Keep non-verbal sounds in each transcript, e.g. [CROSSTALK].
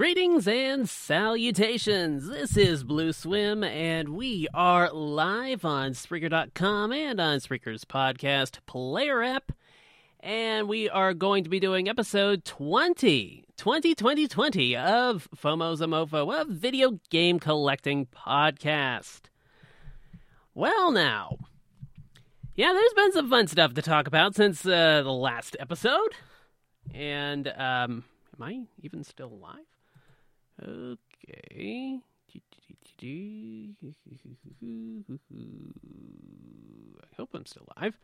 Greetings and salutations. This is BlueSwim, and we are live on Spreaker.com and on Spreaker's podcast player app. And we are going to be doing episode 20, 20, 20, 20 of FOMO's a Mofo, a video game collecting podcast. Well, now, yeah, there's been some fun stuff to talk about since uh, the last episode. And, um, am I even still alive? Okay. I hope I'm still alive.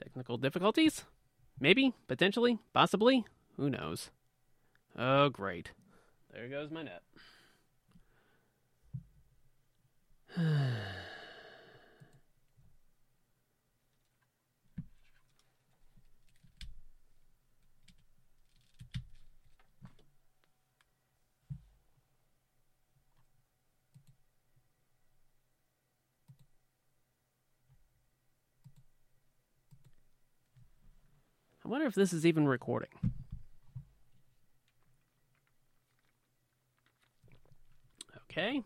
Technical difficulties? Maybe, potentially, possibly. Who knows? Oh, great. There goes my net. [SIGHS] [SIGHS] wonder if this is even recording. Okay.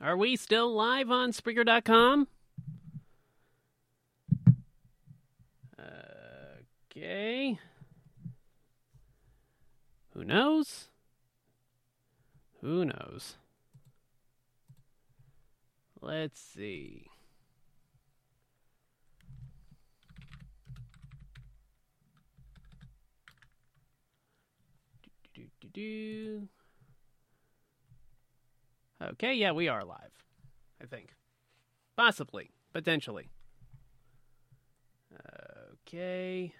Are we still live on Spreaker.com? Okay. Who knows? Who knows? Let's see. Do. Okay, yeah, we are live. I think. Possibly. Potentially. Okay.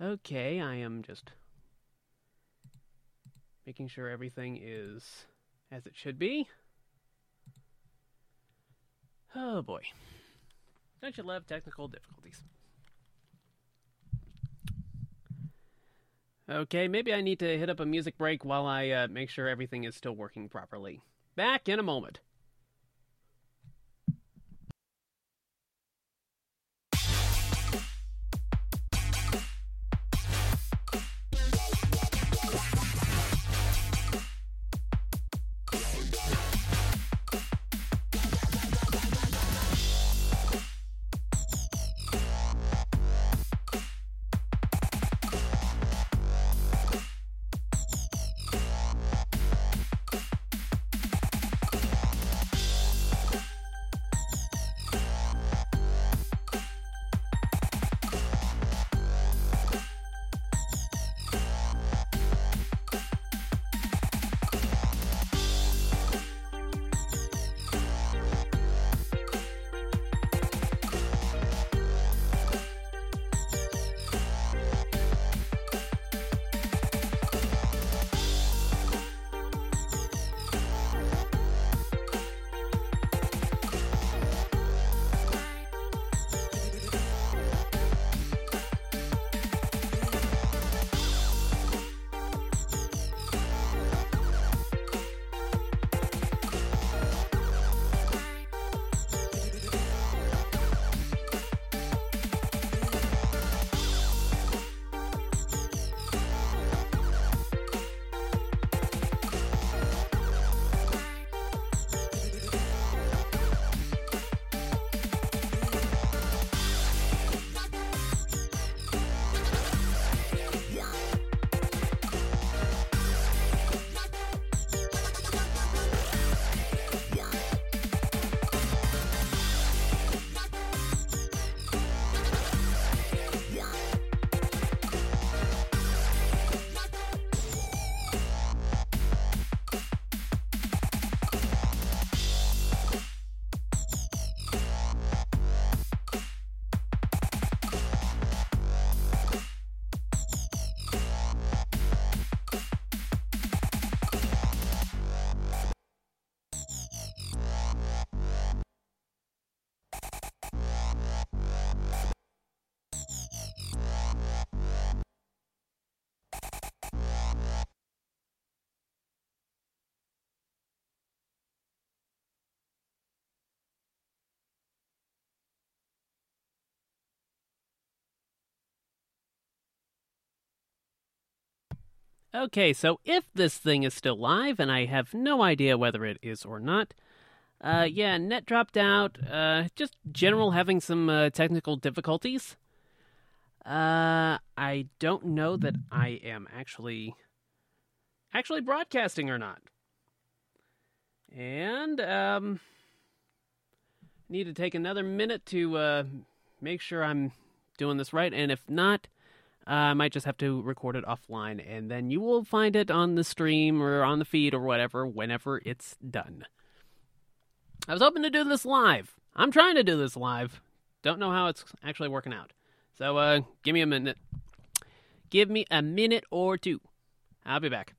Okay, I am just making sure everything is as it should be. Oh boy. Don't you love technical difficulties? Okay, maybe I need to hit up a music break while I uh, make sure everything is still working properly. Back in a moment. Okay, so if this thing is still live, and I have no idea whether it is or not, uh, yeah, net dropped out. Uh, just general having some uh, technical difficulties. Uh, I don't know that I am actually actually broadcasting or not. And um, need to take another minute to uh, make sure I'm doing this right. And if not, I might just have to record it offline, and then you will find it on the stream or on the feed or whatever whenever it's done. I was hoping to do this live. I'm trying to do this live. Don't know how it's actually working out. So, uh, give me a minute. Give me a minute or two. I'll be back.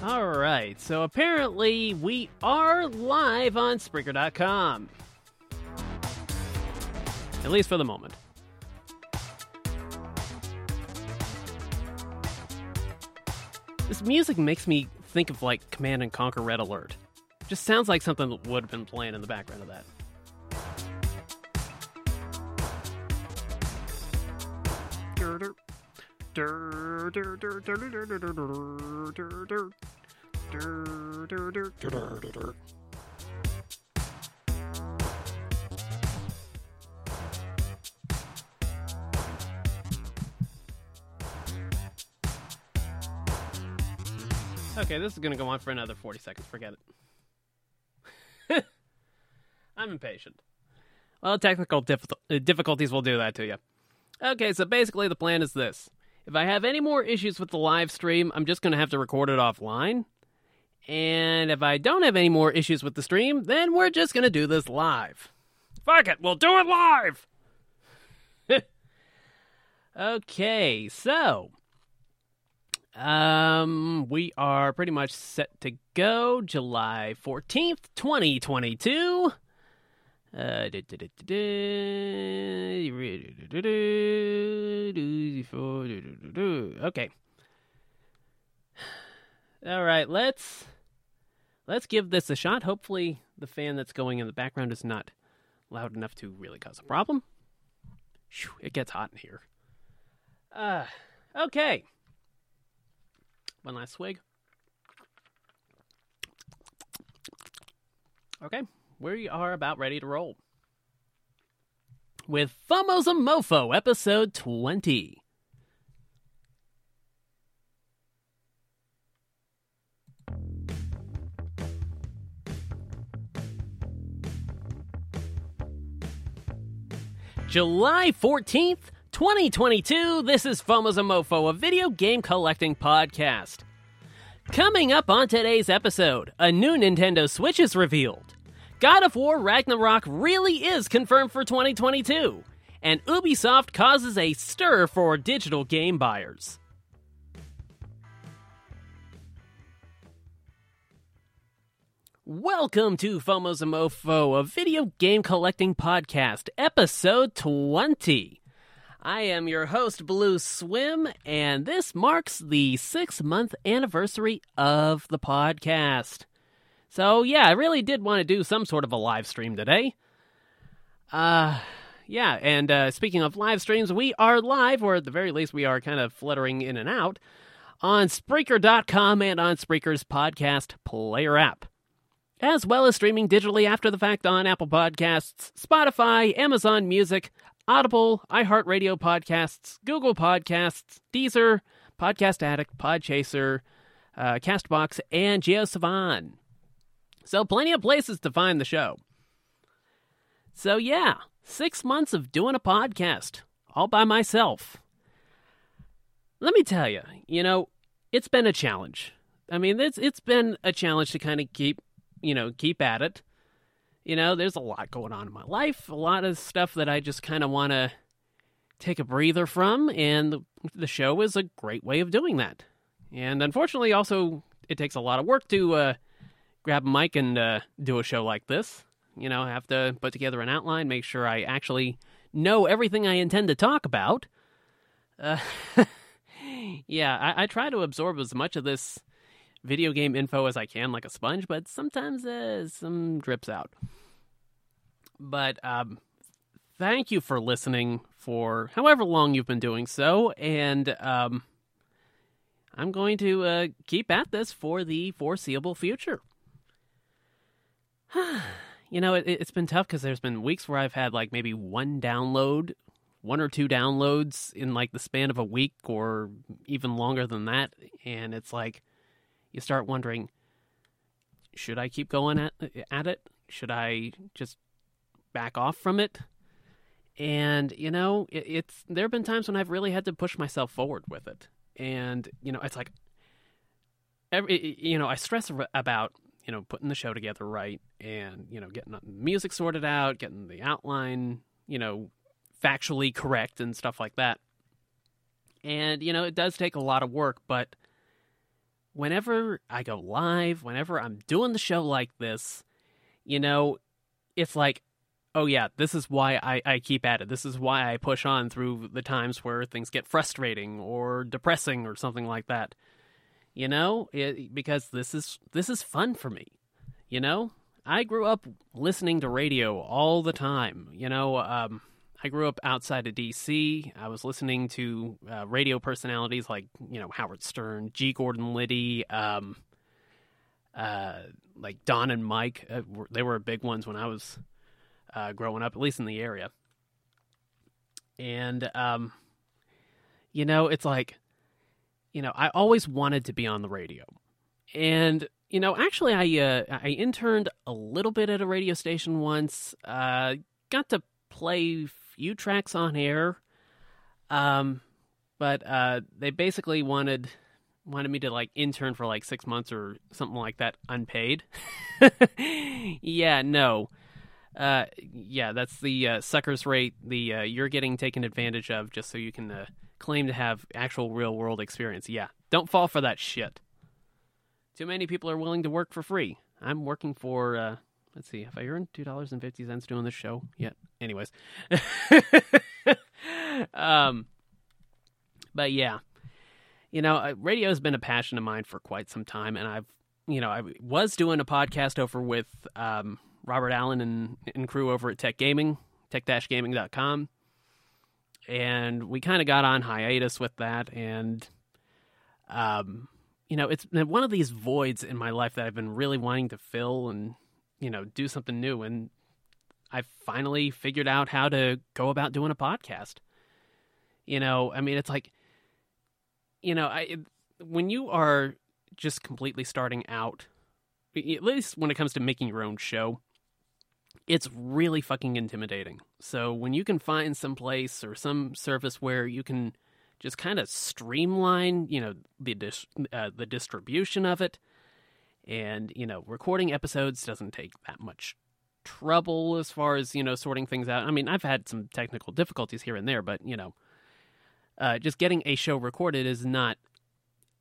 All right, so apparently we are live on Spreaker.com. At least for the moment. This music makes me think of like Command and Conquer Red Alert. Just sounds like something that would have been playing in the background of that. Okay, this is going to go on for another 40 seconds. Forget it. [LAUGHS] I'm impatient. Well, technical uh, difficulties will do that to you. Okay, so basically the plan is this. If I have any more issues with the live stream, I'm just going to have to record it offline. And if I don't have any more issues with the stream, then we're just going to do this live. Fuck it, we'll do it live! okay, so um, we are pretty much set to go July 14th, 2022. Uh, okay. All right, let's let's give this a shot. Hopefully, the fan that's going in the background is not loud enough to really cause a problem. Whew, it gets hot in here. Uh, okay. One last swig. Okay, we are about ready to roll. With FOMO's a Mofo, episode 20. July 14th, 2022, this is FOMO's a Mofo, a video game collecting podcast. Coming up on today's episode, a new Nintendo Switch is revealed. God of War Ragnarok really is confirmed for 2022, and Ubisoft causes a stir for digital game buyers. Welcome to FOMO's a Mofo, a video game collecting podcast, episode 20. I am your host, BlueSwim, and this marks the six month anniversary of the podcast. So, yeah, I really did want to do some sort of a live stream today. Uh, yeah, and uh, speaking of live streams, we are live, or at the very least, we are kind of fluttering in and out on Spreaker.com and on Spreaker's podcast player app, as well as streaming digitally after the fact on Apple Podcasts, Spotify, Amazon Music, Audible, iHeartRadio podcasts, Google Podcasts, Deezer, Podcast Addict, Podchaser, uh, Castbox, and JioSaavn. So, plenty of places to find the show. So, yeah, six months of doing a podcast all by myself. Let me tell you, you know, it's been a challenge. I mean, it's it's been a challenge to kind of keep, you know, keep at it. You know, there's a lot going on in my life, a lot of stuff that I just kind of want to take a breather from, and the, the, show is a great way of doing that. And unfortunately, also, it takes a lot of work to uh, grab a mic and uh, do a show like this. You know, I have to put together an outline, make sure I actually know everything I intend to talk about. Uh, [LAUGHS] yeah, I, I, try to absorb as much of this video game info as I can, like a sponge, but sometimes uh, some drips out. But um, thank you for listening for however long you've been doing so, and um, I'm going to uh, keep at this for the foreseeable future. [SIGHS] you know, it, has been tough because there's been weeks where I've had like maybe one download, one or two downloads in like the span of a week or even longer than that. And it's like, you start wondering, should I keep going at, at it? Should I just back off from it. And you know, it, it's there have been times when I've really had to push myself forward with it, and you know, it's like every you know, I stress about you know putting the show together right, and you know, getting the music sorted out, getting the outline, you know, factually correct and stuff like that. And you know, it does take a lot of work, but whenever I go live, whenever I'm doing the show like this, you know, it's like oh yeah, this is why I, I keep at it. This is why I push on through the times where things get frustrating or depressing or something like that. You know, it, because this is this is fun for me. You know, I grew up listening to radio all the time. You know, um, I grew up outside of DC. I was listening to uh, radio personalities like you know Howard Stern, G. Gordon Liddy, um, uh, like Don and Mike. Uh, they were big ones when I was uh, growing up, at least in the area. And um, you know, it's like, you know, I always wanted to be on the radio, and you know, actually, I uh, I interned a little bit at a radio station once. Uh, got to play few tracks on air, um, but uh, they basically wanted wanted me to like intern for like six months or something like that, unpaid. [LAUGHS] yeah, no. Uh, yeah, that's the uh, suckers rate. The uh, you're getting taken advantage of just so you can uh, claim to have actual real world experience. Yeah, don't fall for that shit. Too many people are willing to work for free. I'm working for uh, let's see, have I earned two dollars and fifty cents doing this show? Yet? Anyways, [LAUGHS] um, but yeah, you know, radio has been a passion of mine for quite some time, and I've, you know, I was doing a podcast over with um, Robert Allen and, and crew over at Tech Gaming, tech-gaming.com, and we kind of got on hiatus with that, and um, you know, it's one of these voids in my life that I've been really wanting to fill and you know, do something new. And I finally figured out how to go about doing a podcast. You know, I mean, it's like, you know, I when you are just completely starting out, at least when it comes to making your own show, it's really fucking intimidating. So when you can find some place or some service where you can just kind of streamline, you know, the dis- uh, the distribution of it, and, you know, recording episodes doesn't take that much trouble as far as, you know, sorting things out. I mean, I've had some technical difficulties here and there, but, you know, uh, just getting a show recorded is not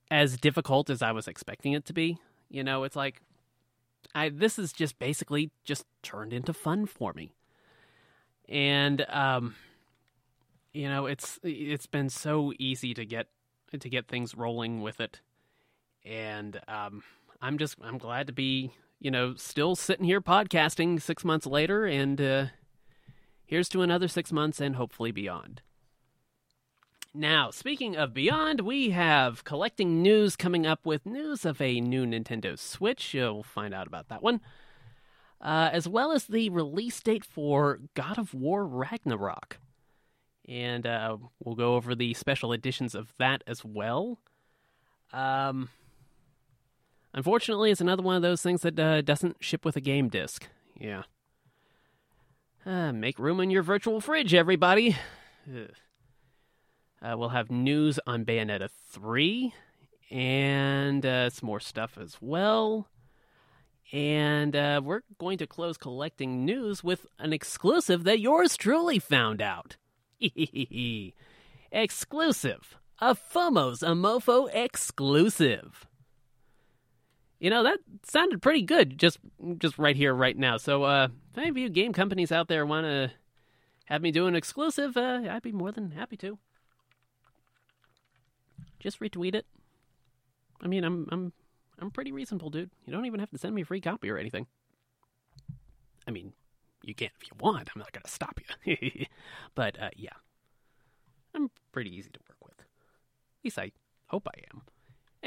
as difficult as I was expecting it to be. You know, it's like I this is just basically just turned into fun for me. And um you know, it's it's been so easy to get to get things rolling with it. And um I'm just I'm glad to be you know still sitting here podcasting six months later, and uh, here's to another six months and hopefully beyond. Now, speaking of beyond, we have collecting news coming up with news of a new Nintendo Switch. You'll find out about that one. Uh, as well as the release date for God of War Ragnarok. And uh, we'll go over the special editions of that as well. Um, Unfortunately, it's another one of those things that uh, doesn't ship with a game disc. Yeah. Uh, make room in your virtual fridge, everybody. Uh, we'll have news on Bayonetta 3 and uh, some more stuff as well. And uh, we're going to close collecting news with an exclusive that yours truly found out. [LAUGHS] exclusive. A FOMO's a Mofo exclusive. You know that sounded pretty good just just right here right now. So uh, if any of you game companies out there want to have me do an exclusive, uh, I'd be more than happy to. Just retweet it. I mean, I'm I'm I'm pretty reasonable, dude. You don't even have to send me a free copy or anything. I mean, you can if you want. I'm not gonna stop you. [LAUGHS] but uh, yeah, I'm pretty easy to work with. At least I hope I am.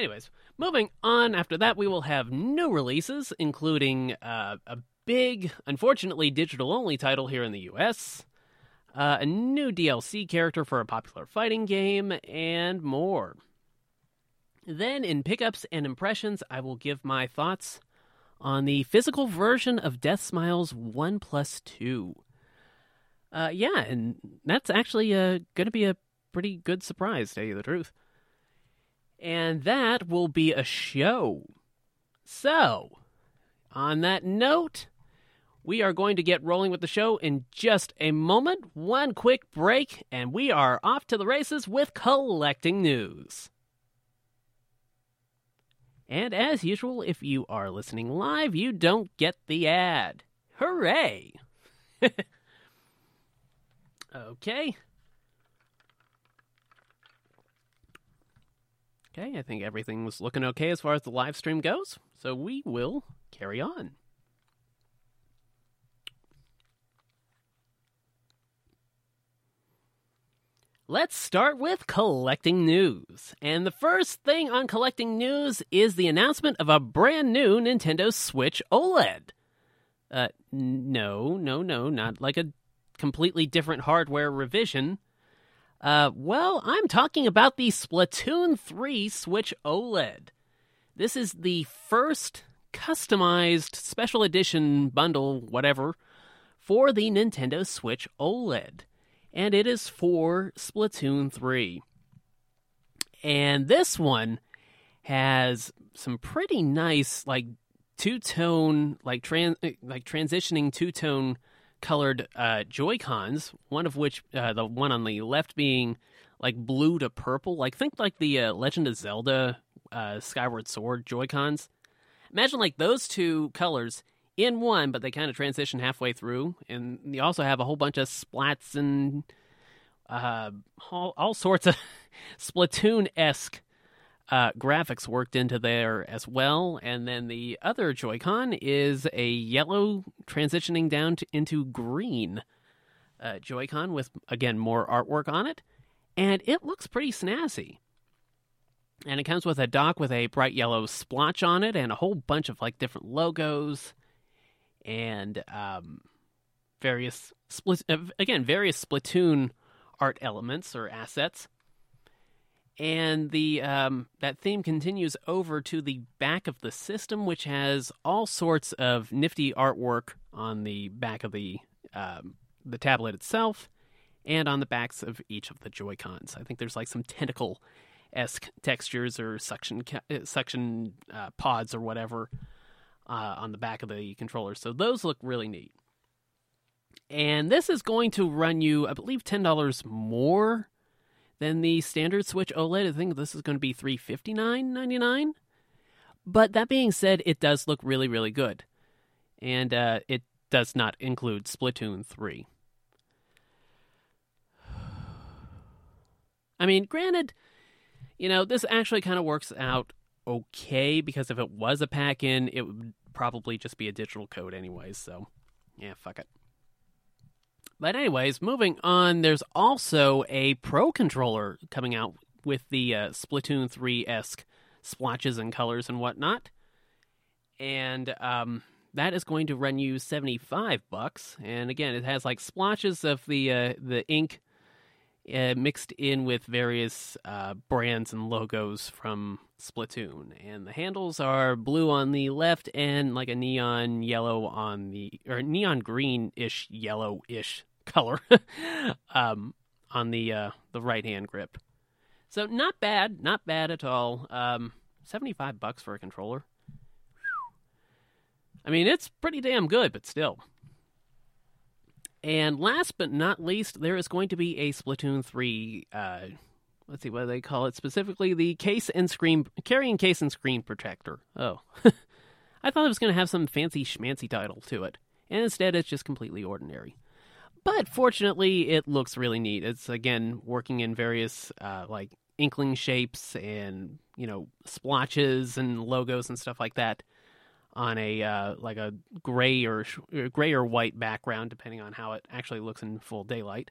Anyways, moving on. After that, we will have new releases, including uh, a big, unfortunately, digital only title here in the US, uh, a new DLC character for a popular fighting game, and more. Then, in pickups and impressions, I will give my thoughts on the physical version of Deathsmiles 1 Plus 2. Uh, yeah, and that's actually uh, going to be a pretty good surprise, to tell you the truth. And that will be a show. So, on that note, we are going to get rolling with the show in just a moment. One quick break, and we are off to the races with collecting news. And as usual, if you are listening live, you don't get the ad. Hooray! [LAUGHS] okay, Okay, I think everything was looking okay as far as the live stream goes, so we will carry on. Let's start with collecting news. And the first thing on collecting news is the announcement of a brand new Nintendo Switch OLED. Uh, no, no, no, not like a completely different hardware revision. Uh, well, I'm talking about the Splatoon 3 Switch OLED. This is the first customized special edition bundle, whatever, for the Nintendo Switch OLED and it is for Splatoon 3. And this one has some pretty nice like two-tone like trans like transitioning two-tone colored uh Joy-Cons, one of which uh, the one on the left being like blue to purple, like think like the uh, Legend of Zelda uh, Skyward Sword Joy-Cons. Imagine like those two colors in one, but they kind of transition halfway through, and you also have a whole bunch of splats and uh, all, all sorts of [LAUGHS] Splatoon esque uh, graphics worked into there as well. And then the other Joy-Con is a yellow transitioning down to, into green uh, Joy-Con with again more artwork on it, and it looks pretty snazzy. And it comes with a dock with a bright yellow splotch on it and a whole bunch of like different logos and um, various split uh, again various Splatoon art elements or assets. And the um, that theme continues over to the back of the system, which has all sorts of nifty artwork on the back of the um, the tablet itself, and on the backs of each of the Joy Cons. I think there's like some tentacle esque textures or suction ca- suction uh, pods or whatever uh, on the back of the controller. So those look really neat. And this is going to run you, I believe, ten dollars more than the standard Switch OLED. I think this is going to be three fifty nine ninety nine. But that being said, it does look really, really good, and uh, it does not include Splatoon three. [SIGHS] I mean, granted, you know this actually kind of works out okay because if it was a pack in, it would probably just be a digital code anyways. So, yeah, fuck it. But anyways, moving on. There's also a Pro controller coming out with the uh, Splatoon 3 esque splotches and colors and whatnot, and um, that is going to run you 75 bucks. And again, it has like splotches of the uh, the ink uh, mixed in with various uh, brands and logos from Splatoon. And the handles are blue on the left and like a neon yellow on the, or neon green ish, yellow ish color [LAUGHS] um, on the uh, the right hand grip. So not bad, not bad at all. Um, 75 bucks for a controller. I mean, it's pretty damn good, but still. And last but not least, there is going to be a Splatoon 3, uh, let's see, what they call it? Specifically, the case and screen, carrying case and screen protector. Oh. [LAUGHS] I thought it was going to have some fancy schmancy title to it. And instead, it's just completely ordinary. But fortunately, it looks really neat. It's, again, working in various, uh, like, inkling shapes and, you know, splotches and logos and stuff like that on a uh, like a gray or gray or white background, depending on how it actually looks in full daylight.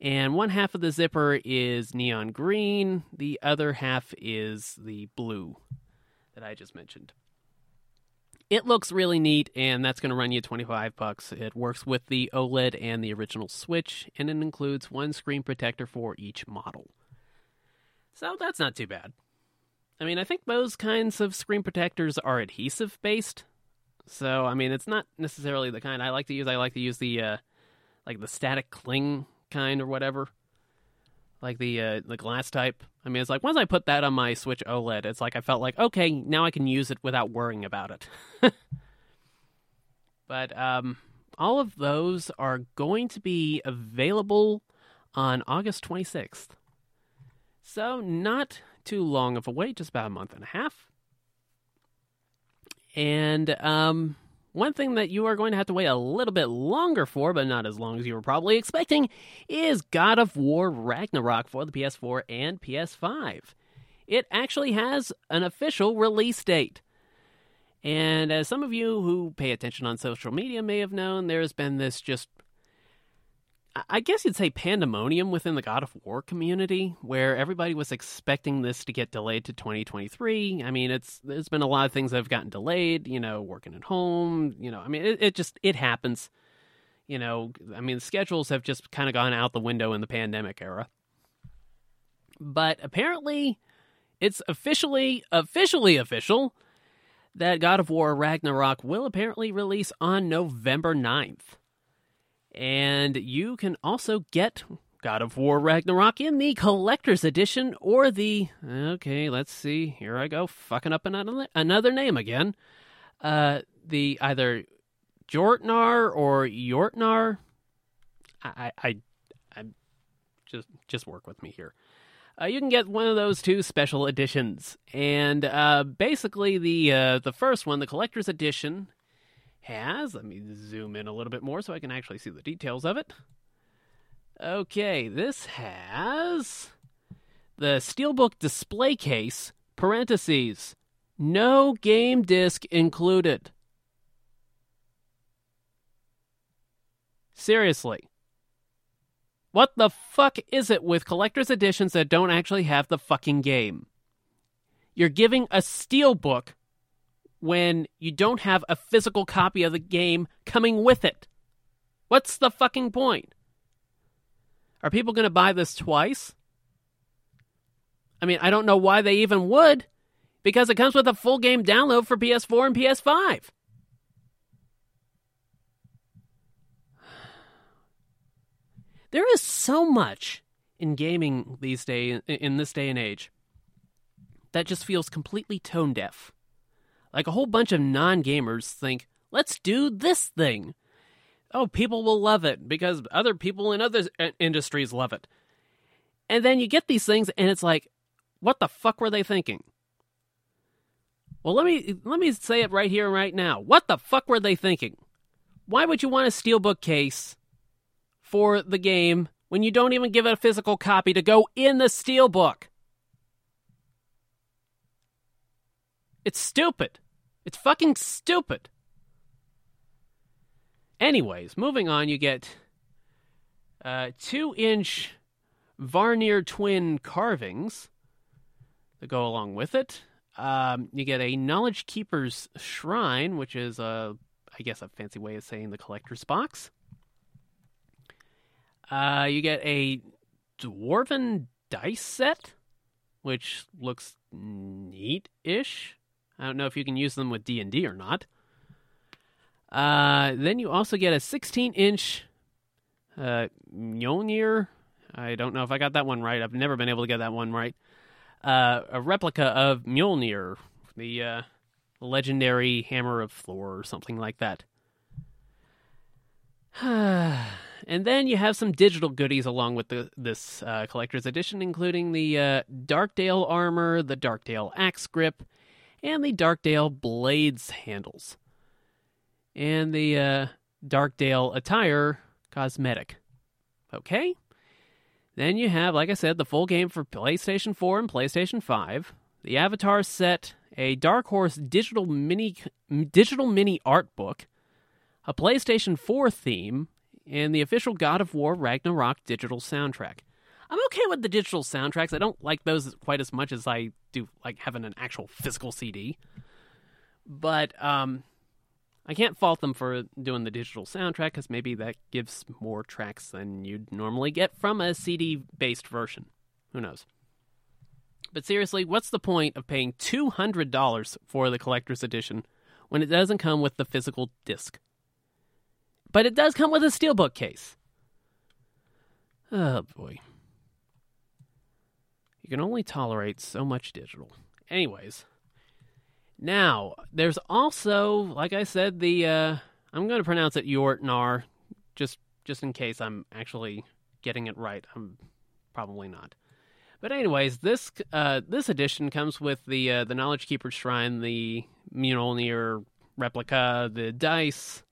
And one half of the zipper is neon green. The other half is the blue that I just mentioned. It looks really neat, and that's going to run you 25 bucks. It works with the OLED and the original Switch, and it includes one screen protector for each model. So that's not too bad. I mean, I think those kinds of screen protectors are adhesive based. So, I mean, it's not necessarily the kind I like to use. I like to use the uh, like the static cling kind or whatever. Like the uh, the glass type. I mean, it's like once I put that on my Switch OLED, it's like I felt like okay, now I can use it without worrying about it. [LAUGHS] but um, all of those are going to be available on August 26th. So not too long of a wait, just about a month and a half. And um, one thing that you are going to have to wait a little bit longer for, but not as long as you were probably expecting, is God of War Ragnarok for the PS4 and PS5. it actually has an official release date. And as some of you who pay attention on social media may have known, there's been this just I guess you'd say pandemonium within the God of War community, where everybody was expecting this to get delayed to 2023. I mean, it's there's been a lot of things that have gotten delayed. You know, working at home. You know, I mean, it, it just it happens. You know, I mean, schedules have just kind of gone out the window in the pandemic era. But apparently, it's officially officially official that God of War Ragnarok will apparently release on November 9th. And you can also get God of War Ragnarok in the collector's edition or the okay, let's see. Here I go, fucking up another another name again. Uh, the either Jortnar or Yortnar. I I I just just work with me here. Uh, you can get one of those two special editions, and uh, basically the uh, the first one, the collector's edition, has. Let me zoom in a little bit more so I can actually see the details of it. Okay, this has the Steelbook display case, parentheses, no game disc included. Seriously. What the fuck is it with collector's editions that don't actually have the fucking game? You're giving a steelbook when you don't have a physical copy of the game coming with it? What's the fucking point? Are people going to buy this twice? I mean, I don't know why they even would, because it comes with a full game download for PS4 and PS5. There is so much in gaming these days in this day and age that just feels completely tone deaf. Like a whole bunch of non gamers think, let's do this thing. Oh, people will love it because other people in other industries love it. And then you get these things and it's like, what the fuck were they thinking? Well, let me let me say it right here and right now. What the fuck were they thinking? Why would you want a steelbook case for the game when you don't even give it a physical copy to go in the steelbook? It's stupid. It's fucking stupid. Anyways, moving on, you get uh, two inch Vanir twin carvings that go along with it. Um, you get a Knowledge Keeper's Shrine, which is, a, I guess, a fancy way of saying the collector's box. Uh, you get a Dwarven dice set, which looks neat ish. I don't know if you can use them with D and D or not. Uh, then you also get a 16-inch uh, Mjolnir. I don't know if I got that one right. I've never been able to get that one right. Uh, a replica of Mjolnir, the uh, legendary hammer of Thor, or something like that. [SIGHS] and then you have some digital goodies along with the, this uh, collector's edition, including the uh, Darkdale armor, the Darkdale axe grip, and the Darkdale Blades handles, and the uh, Darkdale attire cosmetic. Okay? Then you have, like I said, the full game for PlayStation 4 and PlayStation 5, the Avatar set, a Dark Horse digital mini digital mini art book, a PlayStation 4 theme, and the official God of War Ragnarok digital soundtrack. I'm okay with the digital soundtracks. I don't like those quite as much as I do like having an actual physical CD. But um, I can't fault them for doing the digital soundtrack because maybe that gives more tracks than you'd normally get from a CD based version. Who knows? But seriously, what's the point of paying $200 for the collector's edition when it doesn't come with the physical disc? But it does come with a steelbook case. Oh boy. You can only tolerate so much digital. Anyways, now there's also, like I said, the uh, I'm going to pronounce it Yortnar, just just in case I'm actually getting it right. I'm probably not. But anyways, this uh, this edition comes with the uh, the Knowledge Keeper Shrine, the Mjolnir replica, the dice.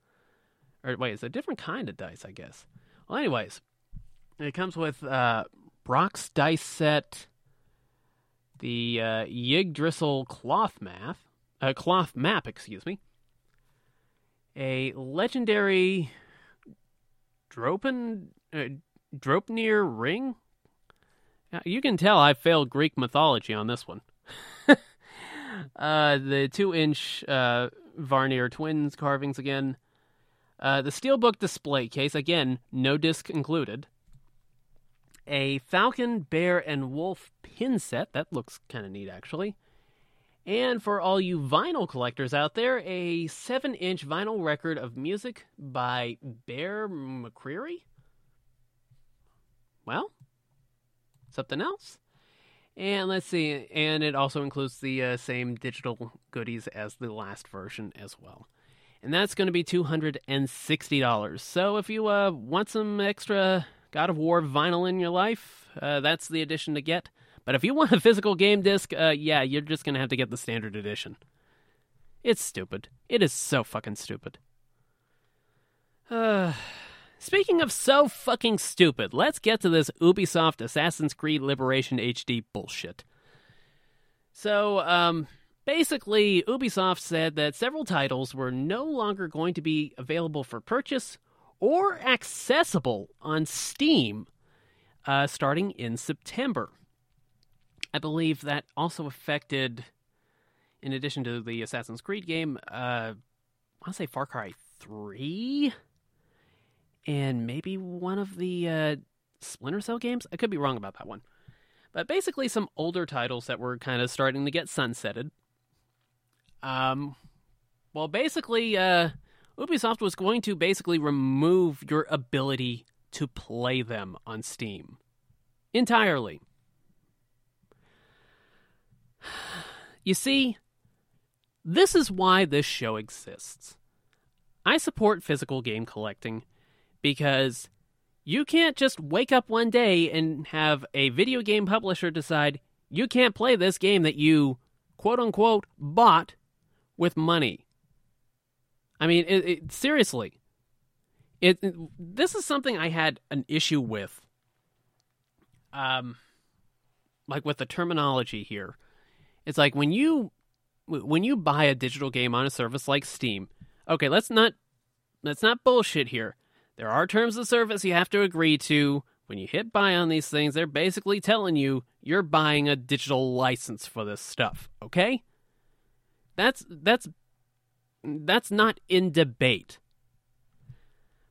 Or wait, it's a different kind of dice, I guess. Well, anyways, it comes with uh, Brock's dice set, the uh, Yggdrasil cloth map, uh, cloth map, excuse me, a legendary Dropen, uh, Dropnir ring. Uh, You can tell I failed Greek mythology on this one. [LAUGHS] uh, the two-inch uh, Varnier twins carvings again. Uh, the steelbook display case again, no disc included. A falcon, bear, and wolf pin set that looks kind of neat actually. And for all you vinyl collectors out there, a 7 inch vinyl record of music by Bear McCreary? Well, something else. And let's see, and it also includes the uh, same digital goodies as the last version as well. And that's going to be $260. So if you uh, want some extra God of War vinyl in your life, uh, that's the edition to get. But if you want a physical game disc, uh, yeah, you're just going to have to get the standard edition. It's stupid. It is so fucking stupid. Uh, speaking of so fucking stupid, let's get to this Ubisoft Assassin's Creed Liberation HD bullshit. So, um, basically, Ubisoft said that several titles were no longer going to be available for purchase or accessible on Steam uh, starting in September. I believe that also affected, in addition to the Assassin's Creed game, uh, I want to say Far Cry 3 and maybe one of the uh, Splinter Cell games. I could be wrong about that one. But basically, some older titles that were kind of starting to get sunsetted. Um, well, basically, uh, Ubisoft was going to basically remove your ability to play them on Steam entirely. [SIGHS] You see, this is why this show exists. I support physical game collecting because you can't just wake up one day and have a video game publisher decide you can't play this game that you quote unquote bought with money. I mean, it, it, seriously, it, this is something I had an issue with. Um, like with the terminology here, it's like when you when you buy a digital game on a service like Steam. Okay, let's not let's not bullshit here. There are terms of service you have to agree to. When you hit buy on these things, they're basically telling you you're buying a digital license for this stuff, okay? That's that's that's not in debate.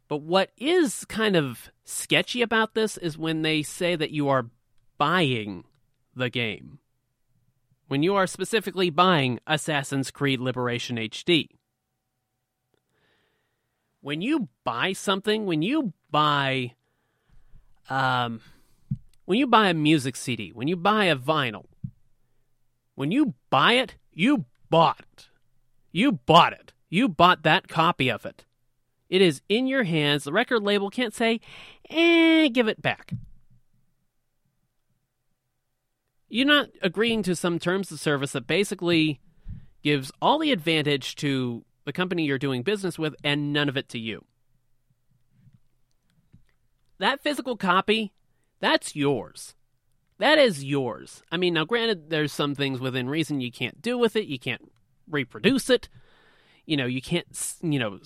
But what is kind of sketchy about this is when they say that you are buying the game. When you are specifically buying Assassin's Creed Liberation HD. When you buy something, when you buy um when you buy a music CD, when you buy a vinyl, when you buy it, you bought it. You bought it. You bought that copy of it. It is in your hands. The record label can't say, eh, give it back. You're not agreeing to some terms of service that basically gives all the advantage to the company you're doing business with and none of it to you. That physical copy, that's yours. That is yours. I mean, now granted, there's some things within reason you can't do with it. You can't reproduce it. You know, you can't, you know,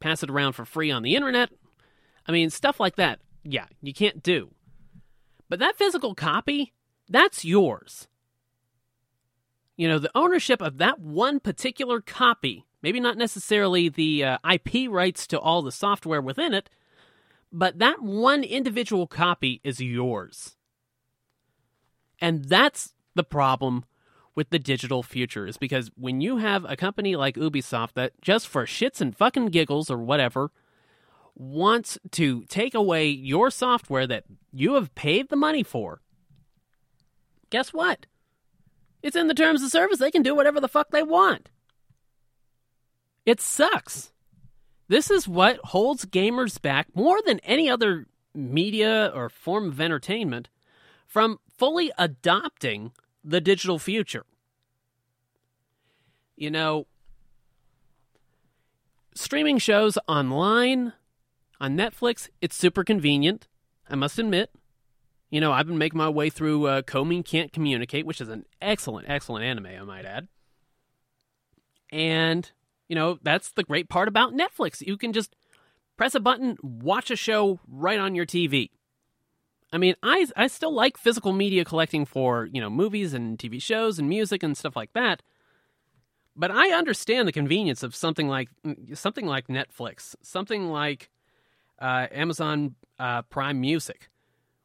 pass it around for free on the internet. I mean, stuff like that, yeah, you can't do. But that physical copy, that's yours. You know, the ownership of that one particular copy, maybe not necessarily the uh, IP rights to all the software within it, but that one individual copy is yours. And that's the problem with the digital future is because when you have a company like Ubisoft that just for shits and fucking giggles or whatever wants to take away your software that you have paid the money for, guess what? It's in the terms of service. They can do whatever the fuck they want. It sucks. This is what holds gamers back more than any other media or form of entertainment from fully adopting the digital future. You know, streaming shows online on Netflix, it's super convenient, I must admit. You know, I've been making my way through uh, Can't Communicate, which is an excellent, excellent anime, I might add. And, you know, that's the great part about Netflix. You can just press a button, watch a show right on your TV. I mean, I I still like physical media collecting for, you know, movies and TV shows and music and stuff like that. But I understand the convenience of something like something like Netflix, something like uh, Amazon uh, Prime Music,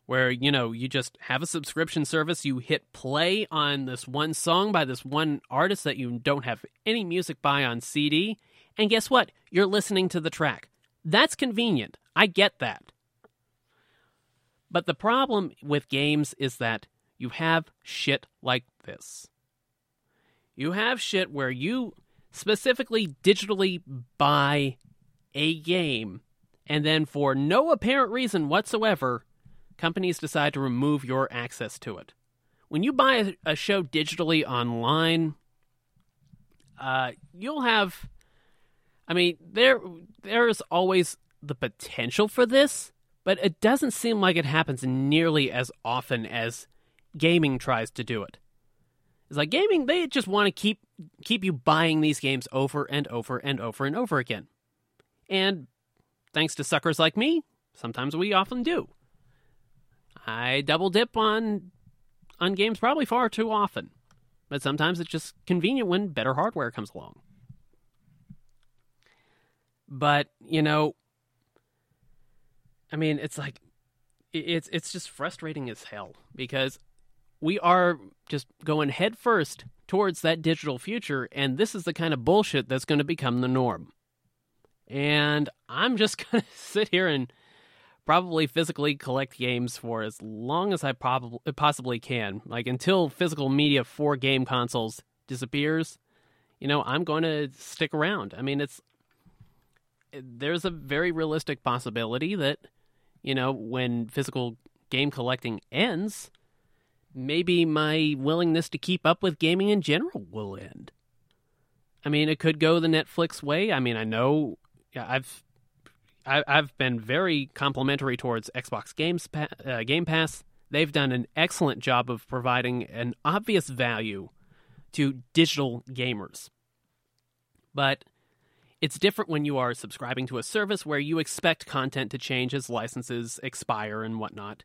where you know you just have a subscription service, you hit play on this one song by this one artist that you don't have any music by on CD, and guess what? You're listening to the track. That's convenient. I get that. But the problem with games is that you have shit like this. You have shit where you specifically digitally buy a game, and then for no apparent reason whatsoever, companies decide to remove your access to it. When you buy a, show digitally online, uh, you'll have. I mean, there there is always the potential for this, but it doesn't seem like it happens nearly as often as gaming tries to do it. It's like gaming, they just want to keep keep you buying these games over and over and over and over again. And thanks to suckers like me, sometimes we often do. I double dip on on games probably far too often. But sometimes it's just convenient when better hardware comes along. But, you know, I mean, it's like it's it's just frustrating as hell because we are just going headfirst towards that digital future, and this is the kind of bullshit that's going to become the norm. And I'm just [LAUGHS] going to sit here and probably physically collect games for as long as I probably possibly can, like until physical media for game consoles disappears. You know, I'm going to stick around. I mean, it's there's a very realistic possibility that you know when physical game collecting ends maybe my willingness to keep up with gaming in general will end. I mean, it could go the Netflix way. I mean, I know I've I've been very complimentary towards Xbox Games uh, Game Pass. They've done an excellent job of providing an obvious value to digital gamers. But it's different when you are subscribing to a service where you expect content to change as licenses expire and whatnot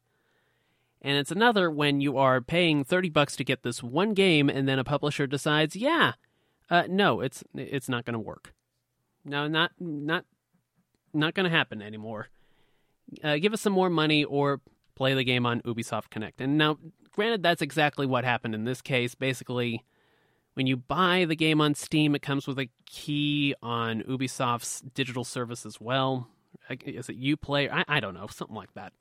and it's another when you are paying 30 bucks to get this one game and then a publisher decides, "Yeah, uh, no, it's it's not going to work." No, not not not going to happen anymore. Uh, give us some more money or play the game on Ubisoft Connect. And now, granted, that's exactly what happened in this case. Basically, when you buy the game on Steam, it comes with a key on Ubisoft's digital service as well. Is it UPlay? I, I don't know, something like that.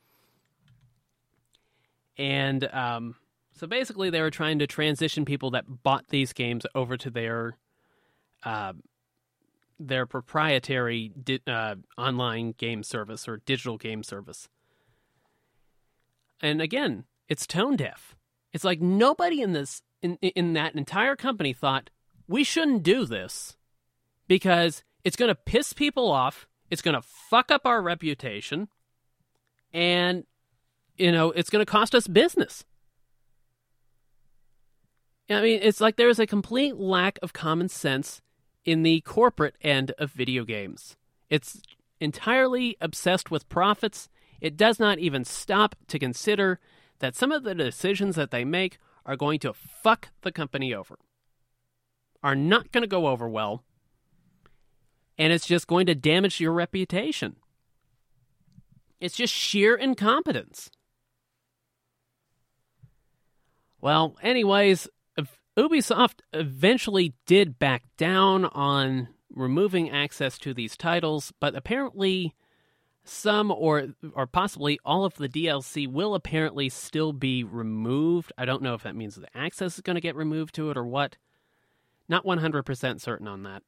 And um, so basically, they were trying to transition people that bought these games over to their uh, their proprietary di- uh, online game service or digital game service. And again, it's tone deaf. It's like nobody in this in in that entire company thought we shouldn't do this because it's going to piss people off. It's going to fuck up our reputation, and you know, it's going to cost us business. I mean, it's like there is a complete lack of common sense in the corporate end of video games. It's entirely obsessed with profits. It does not even stop to consider that some of the decisions that they make are going to fuck the company over, are not going to go over well, and it's just going to damage your reputation. It's just sheer incompetence. Well, anyways, Ubisoft eventually did back down on removing access to these titles, but apparently some or or possibly all of the DLC will apparently still be removed. I don't know if that means the access is going to get removed to it or what. Not 100% certain on that.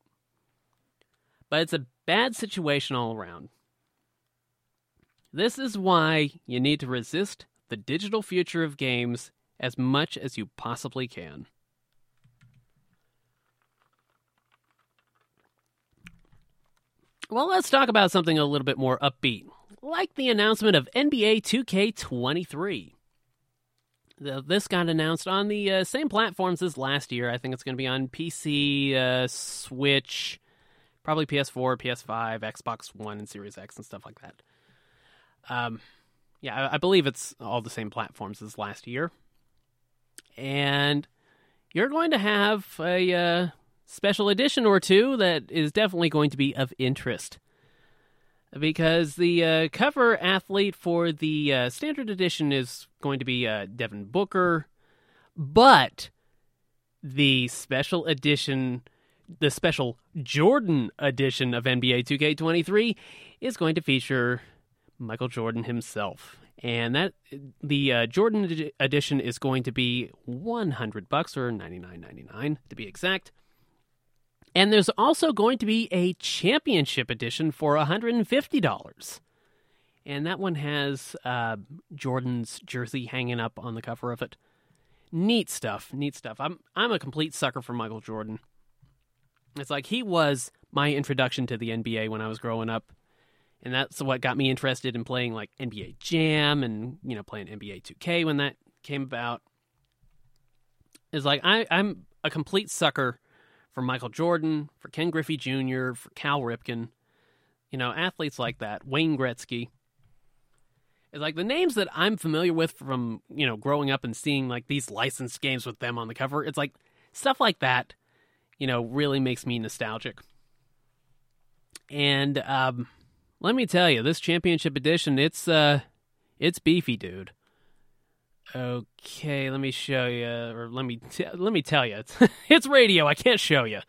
But it's a bad situation all around. This is why you need to resist the digital future of games as much as you possibly can. Well, let's talk about something a little bit more upbeat, like the announcement of NBA 2K23. The, this got announced on the uh, same platforms as last year. I think it's going to be on PC, uh, Switch, probably PS4, PS5, Xbox One, and Series X and stuff like that. Um, yeah, I, I believe it's all the same platforms as last year. And you're going to have a uh, special edition or two that is definitely going to be of interest. Because the uh, cover athlete for the uh, standard edition is going to be uh, Devin Booker, but the special edition, the special Jordan edition of NBA 2K23 is going to feature Michael Jordan himself. And that the uh, Jordan edition is going to be 100 bucks or 99.99 to be exact. And there's also going to be a championship edition for $150. And that one has uh, Jordan's jersey hanging up on the cover of it. Neat stuff, neat stuff. I'm I'm a complete sucker for Michael Jordan. It's like he was my introduction to the NBA when I was growing up and that's what got me interested in playing like NBA Jam and you know playing NBA 2K when that came about. Is like I I'm a complete sucker for Michael Jordan, for Ken Griffey Jr., for Cal Ripken, you know athletes like that, Wayne Gretzky. It's like the names that I'm familiar with from you know growing up and seeing like these licensed games with them on the cover. It's like stuff like that, you know, really makes me nostalgic. And um, let me tell you, this championship edition, it's uh, it's beefy, dude. Okay, let me show you, or let me t- let me tell you, it's [LAUGHS] it's radio. I can't show you.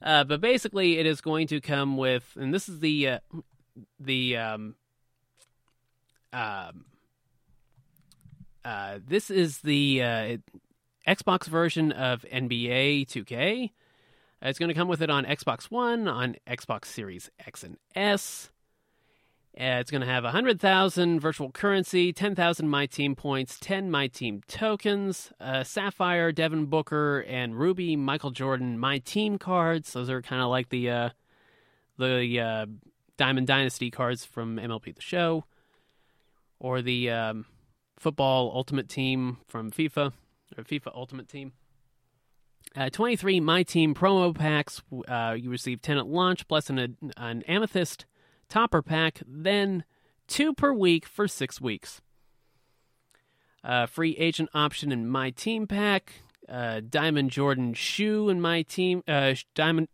Uh, but basically, it is going to come with, and this is the uh, the um, um, uh, this is the uh, Xbox version of NBA 2K. It's going to come with it on Xbox One, on Xbox Series X and S. Uh, it's going to have 100,000 virtual currency, 10,000 My Team points, 10 My Team tokens, uh, Sapphire, Devin Booker, and Ruby, Michael Jordan My Team cards. Those are kind of like the uh, the uh, Diamond Dynasty cards from MLB The Show, or the um, Football Ultimate Team from FIFA, or FIFA Ultimate Team. Uh, 23 My Team promo packs. You receive 10 at launch, plus an, an Amethyst topper pack, then two per week for six weeks. Uh, free agent option in My Team pack. Uh, Diamond Jordan shoe in My Team. Uh, Diamond.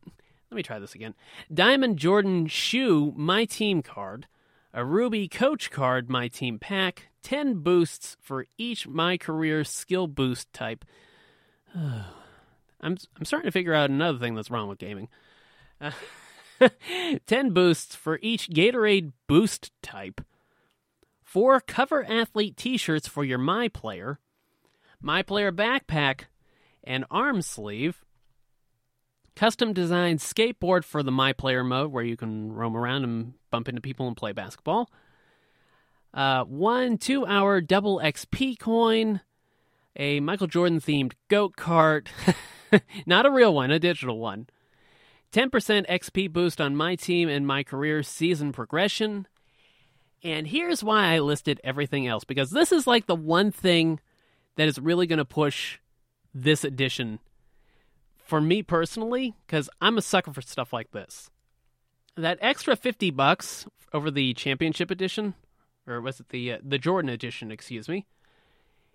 Let me try this again. Diamond Jordan shoe My Team card. A Ruby Coach card My Team pack. 10 boosts for each My Career skill boost type. [SIGHS] I'm I'm starting to figure out another thing that's wrong with gaming. [LAUGHS] Uh, [LAUGHS] 10 boosts for each Gatorade boost type. 4 cover athlete t-shirts for your My Player. My Player backpack and arm sleeve. Custom designed skateboard for the My Player mode where you can roam around and bump into people and play basketball. Uh, one two hour double XP coin. A Michael Jordan themed goat cart. [LAUGHS] Not a real one, a digital one. 10% XP boost on my team and my career season progression. And here's why I listed everything else because this is like the one thing that is really going to push this edition for me personally because I'm a sucker for stuff like this. That extra 50 bucks over the championship edition or was it the uh, the Jordan edition, excuse me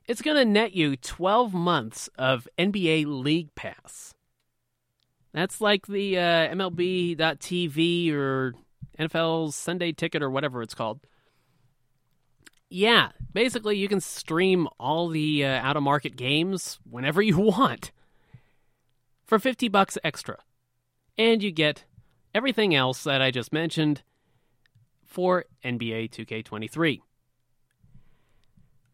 it's going to net you 12 months of NBA League Pass. That's like the uh, MLB.TV or NFL's Sunday Ticket or whatever it's called. Yeah, basically, you can stream all the uh, out of market games whenever you [LAUGHS] want for 50 bucks extra. And you get everything else that I just mentioned for NBA 2K23.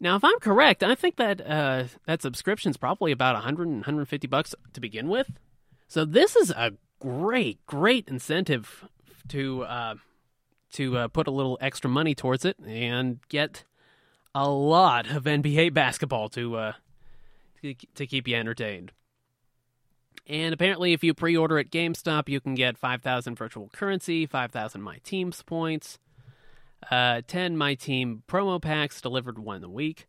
Now, if I'm correct, I think that uh, that subscription's probably about 100 150 bucks to begin with. So this is a great, great incentive to uh, to uh, put a little extra money towards it and get a lot of NBA basketball to uh, to keep you entertained. And apparently, if you pre-order at GameStop, you can get 5,000 virtual currency, 5,000 My Teams points, uh, 10 My Team promo packs delivered one a week.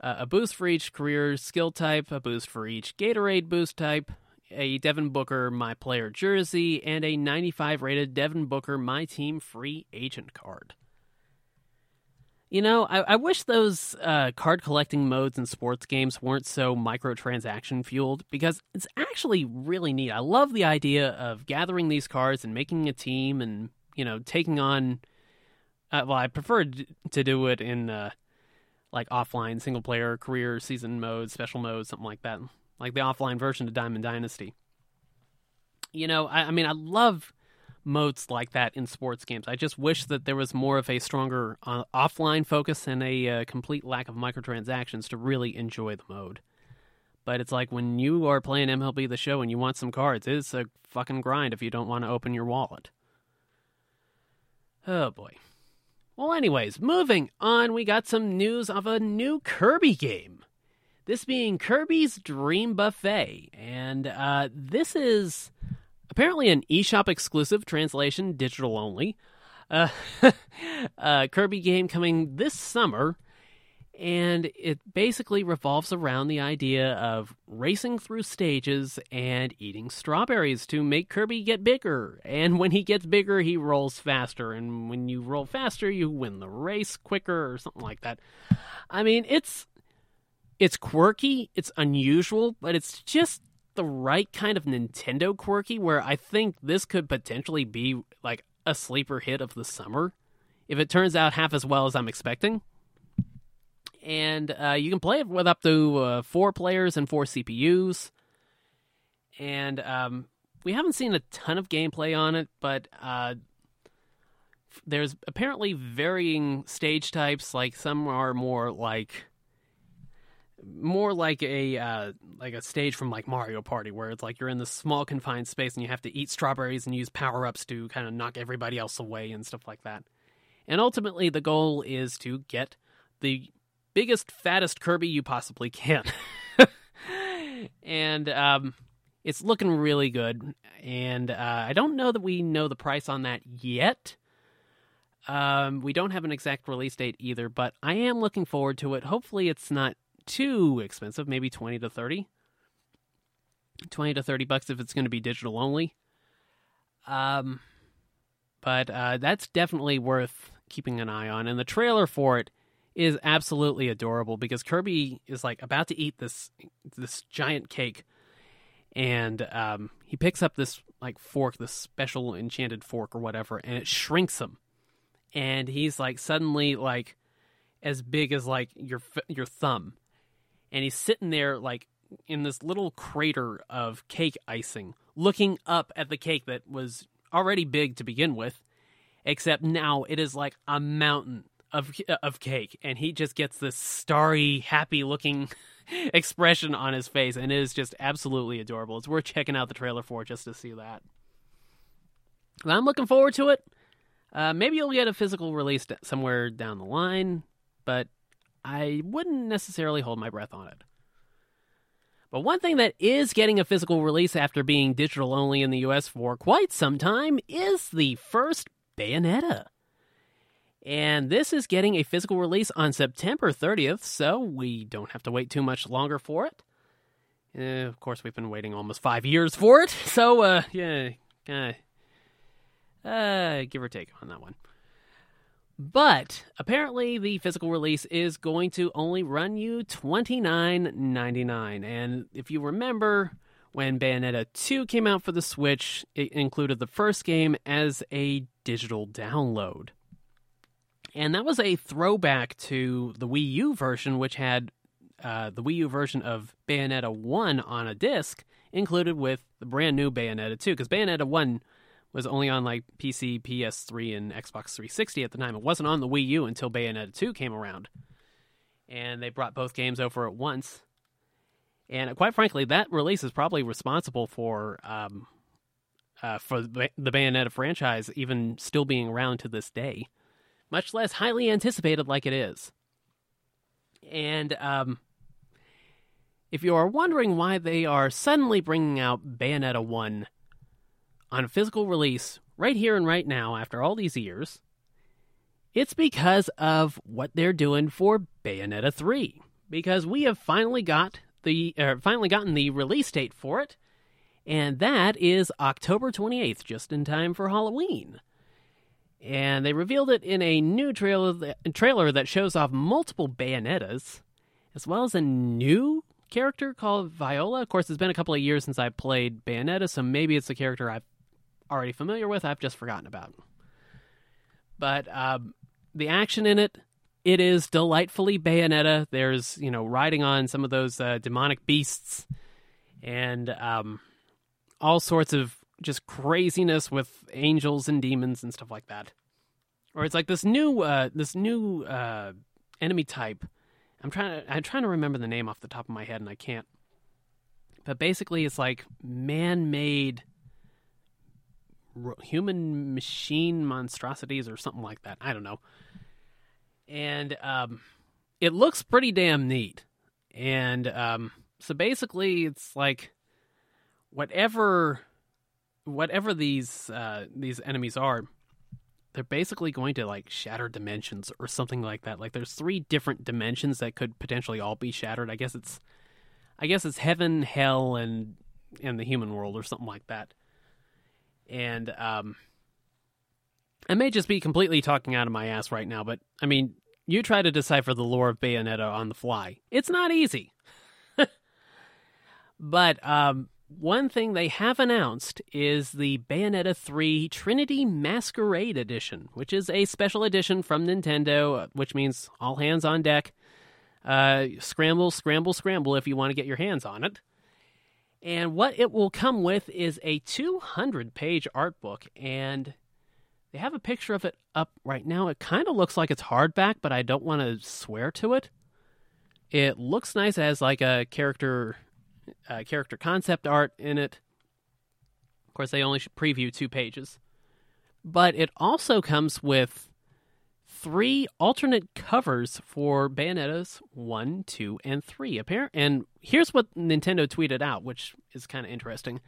uh, a boost for each career skill type, a boost for each Gatorade boost type, a Devin Booker My Player jersey, and a 95 rated Devin Booker My Team free agent card. You know, I, I wish those uh, card collecting modes in sports games weren't so microtransaction fueled because it's actually really neat. I love the idea of gathering these cards and making a team and, you know, taking on. Uh, well, I prefer to do it in uh, like offline single player career season mode, special mode, something like that, like the offline version of Diamond Dynasty. You know, I, I mean, I love modes like that in sports games. I just wish that there was more of a stronger uh, offline focus and a uh, complete lack of microtransactions to really enjoy the mode. But it's like when you are playing MLB The Show and you want some cards, it's a fucking grind if you don't want to open your wallet. Oh boy. Well, anyways, moving on, we got some news of a new Kirby game. This being Kirby's Dream Buffet. And uh, this is apparently an eShop exclusive translation, digital only. Uh, [LAUGHS] uh, Kirby game coming this summer, and it basically revolves around the idea of racing through stages and eating strawberries to make Kirby get bigger. And when he gets bigger, he rolls faster, and when you roll faster, you win the race quicker, or something like that. I mean, it's it's quirky, it's unusual, but it's just the right kind of Nintendo quirky where I think this could potentially be like a sleeper hit of the summer if it turns out half as well as I'm expecting. And uh, you can play it with up to uh, four players and four CPUs. And um, we haven't seen a ton of gameplay on it, but uh, there's apparently varying stage types. Like some are more like more like a uh, like a stage from like Mario Party, where it's like you're in this small confined space and you have to eat strawberries and use power ups to kind of knock everybody else away and stuff like that. And ultimately, the goal is to get the biggest, fattest Kirby you possibly can. [LAUGHS] and um, it's looking really good. And uh, I don't know that we know the price on that yet. Um, we don't have an exact release date either, but I am looking forward to it. Hopefully, it's not too expensive, maybe 20 to 30. 20 to 30 bucks if it's going to be digital only. Um but uh, that's definitely worth keeping an eye on and the trailer for it is absolutely adorable because Kirby is like about to eat this this giant cake and um, he picks up this like fork, this special enchanted fork or whatever, and it shrinks him. And he's like suddenly like as big as like your your thumb and he's sitting there like in this little crater of cake icing, looking up at the cake that was already big to begin with, except now it is like a mountain of of cake, and he just gets this starry, happy looking [LAUGHS] expression on his face, and it is just absolutely adorable. It's worth checking out the trailer for just to see that. I'm looking forward to it. Uh, maybe you'll get a physical release somewhere down the line, but I wouldn't necessarily hold my breath on it. But one thing that is getting a physical release after being digital only in the US for quite some time is the first Bayonetta. And this is getting a physical release on September 30th, so we don't have to wait too much longer for it. Uh, of course, we've been waiting almost five years for it, [LAUGHS] so uh, yeah, uh, uh, give or take on that one. But apparently, the physical release is going to only run you $29.99. And if you remember, when Bayonetta 2 came out for the Switch, it included the first game as a digital download. And that was a throwback to the Wii U version, which had uh, the Wii U version of Bayonetta 1 on a disc, included with the brand new Bayonetta 2. Because Bayonetta 1 was only on like PC, PS3, and Xbox 360 at the time. It wasn't on the Wii U until Bayonetta 2 came around. And they brought both games over at once. And quite frankly, that release is probably responsible for um, uh, for the Bayonetta franchise even still being around to this day, much less highly anticipated like it is. And um, if you are wondering why they are suddenly bringing out Bayonetta 1 on a physical release right here and right now after all these years, it's because of what they're doing for Bayonetta 3. because we have finally got the uh, finally gotten the release date for it, and that is October 28th, just in time for Halloween. And they revealed it in a new trailer that, trailer that shows off multiple Bayonettas, as well as a new character called Viola. Of course, it's been a couple of years since I played Bayonetta, so maybe it's a character I'm already familiar with. I've just forgotten about. But um, the action in it, it is delightfully Bayonetta. There's you know riding on some of those uh, demonic beasts, and um, all sorts of just craziness with angels and demons and stuff like that. Or it's like this new uh, this new uh, enemy type. I'm trying to I'm trying to remember the name off the top of my head and I can't. But basically, it's like man-made human machine monstrosities or something like that. I don't know. And um, it looks pretty damn neat. And um, so basically, it's like whatever whatever these uh, these enemies are, they're basically going to like shatter dimensions or something like that. Like there's three different dimensions that could potentially all be shattered. I guess it's I guess it's heaven, hell, and and the human world or something like that. And um, I may just be completely talking out of my ass right now, but I mean, you try to decipher the lore of Bayonetta on the fly. It's not easy. [LAUGHS] but um, one thing they have announced is the Bayonetta 3 Trinity Masquerade Edition, which is a special edition from Nintendo, which means all hands on deck. Uh, scramble, scramble, scramble if you want to get your hands on it. And what it will come with is a 200 page art book, and they have a picture of it up right now. It kind of looks like it's hardback, but I don't want to swear to it. It looks nice as like a character character concept art in it. Of course, they only preview two pages. But it also comes with three alternate covers for Bayonetta's 1, 2, and 3. Apparent, and here's what Nintendo tweeted out, which is kind of interesting.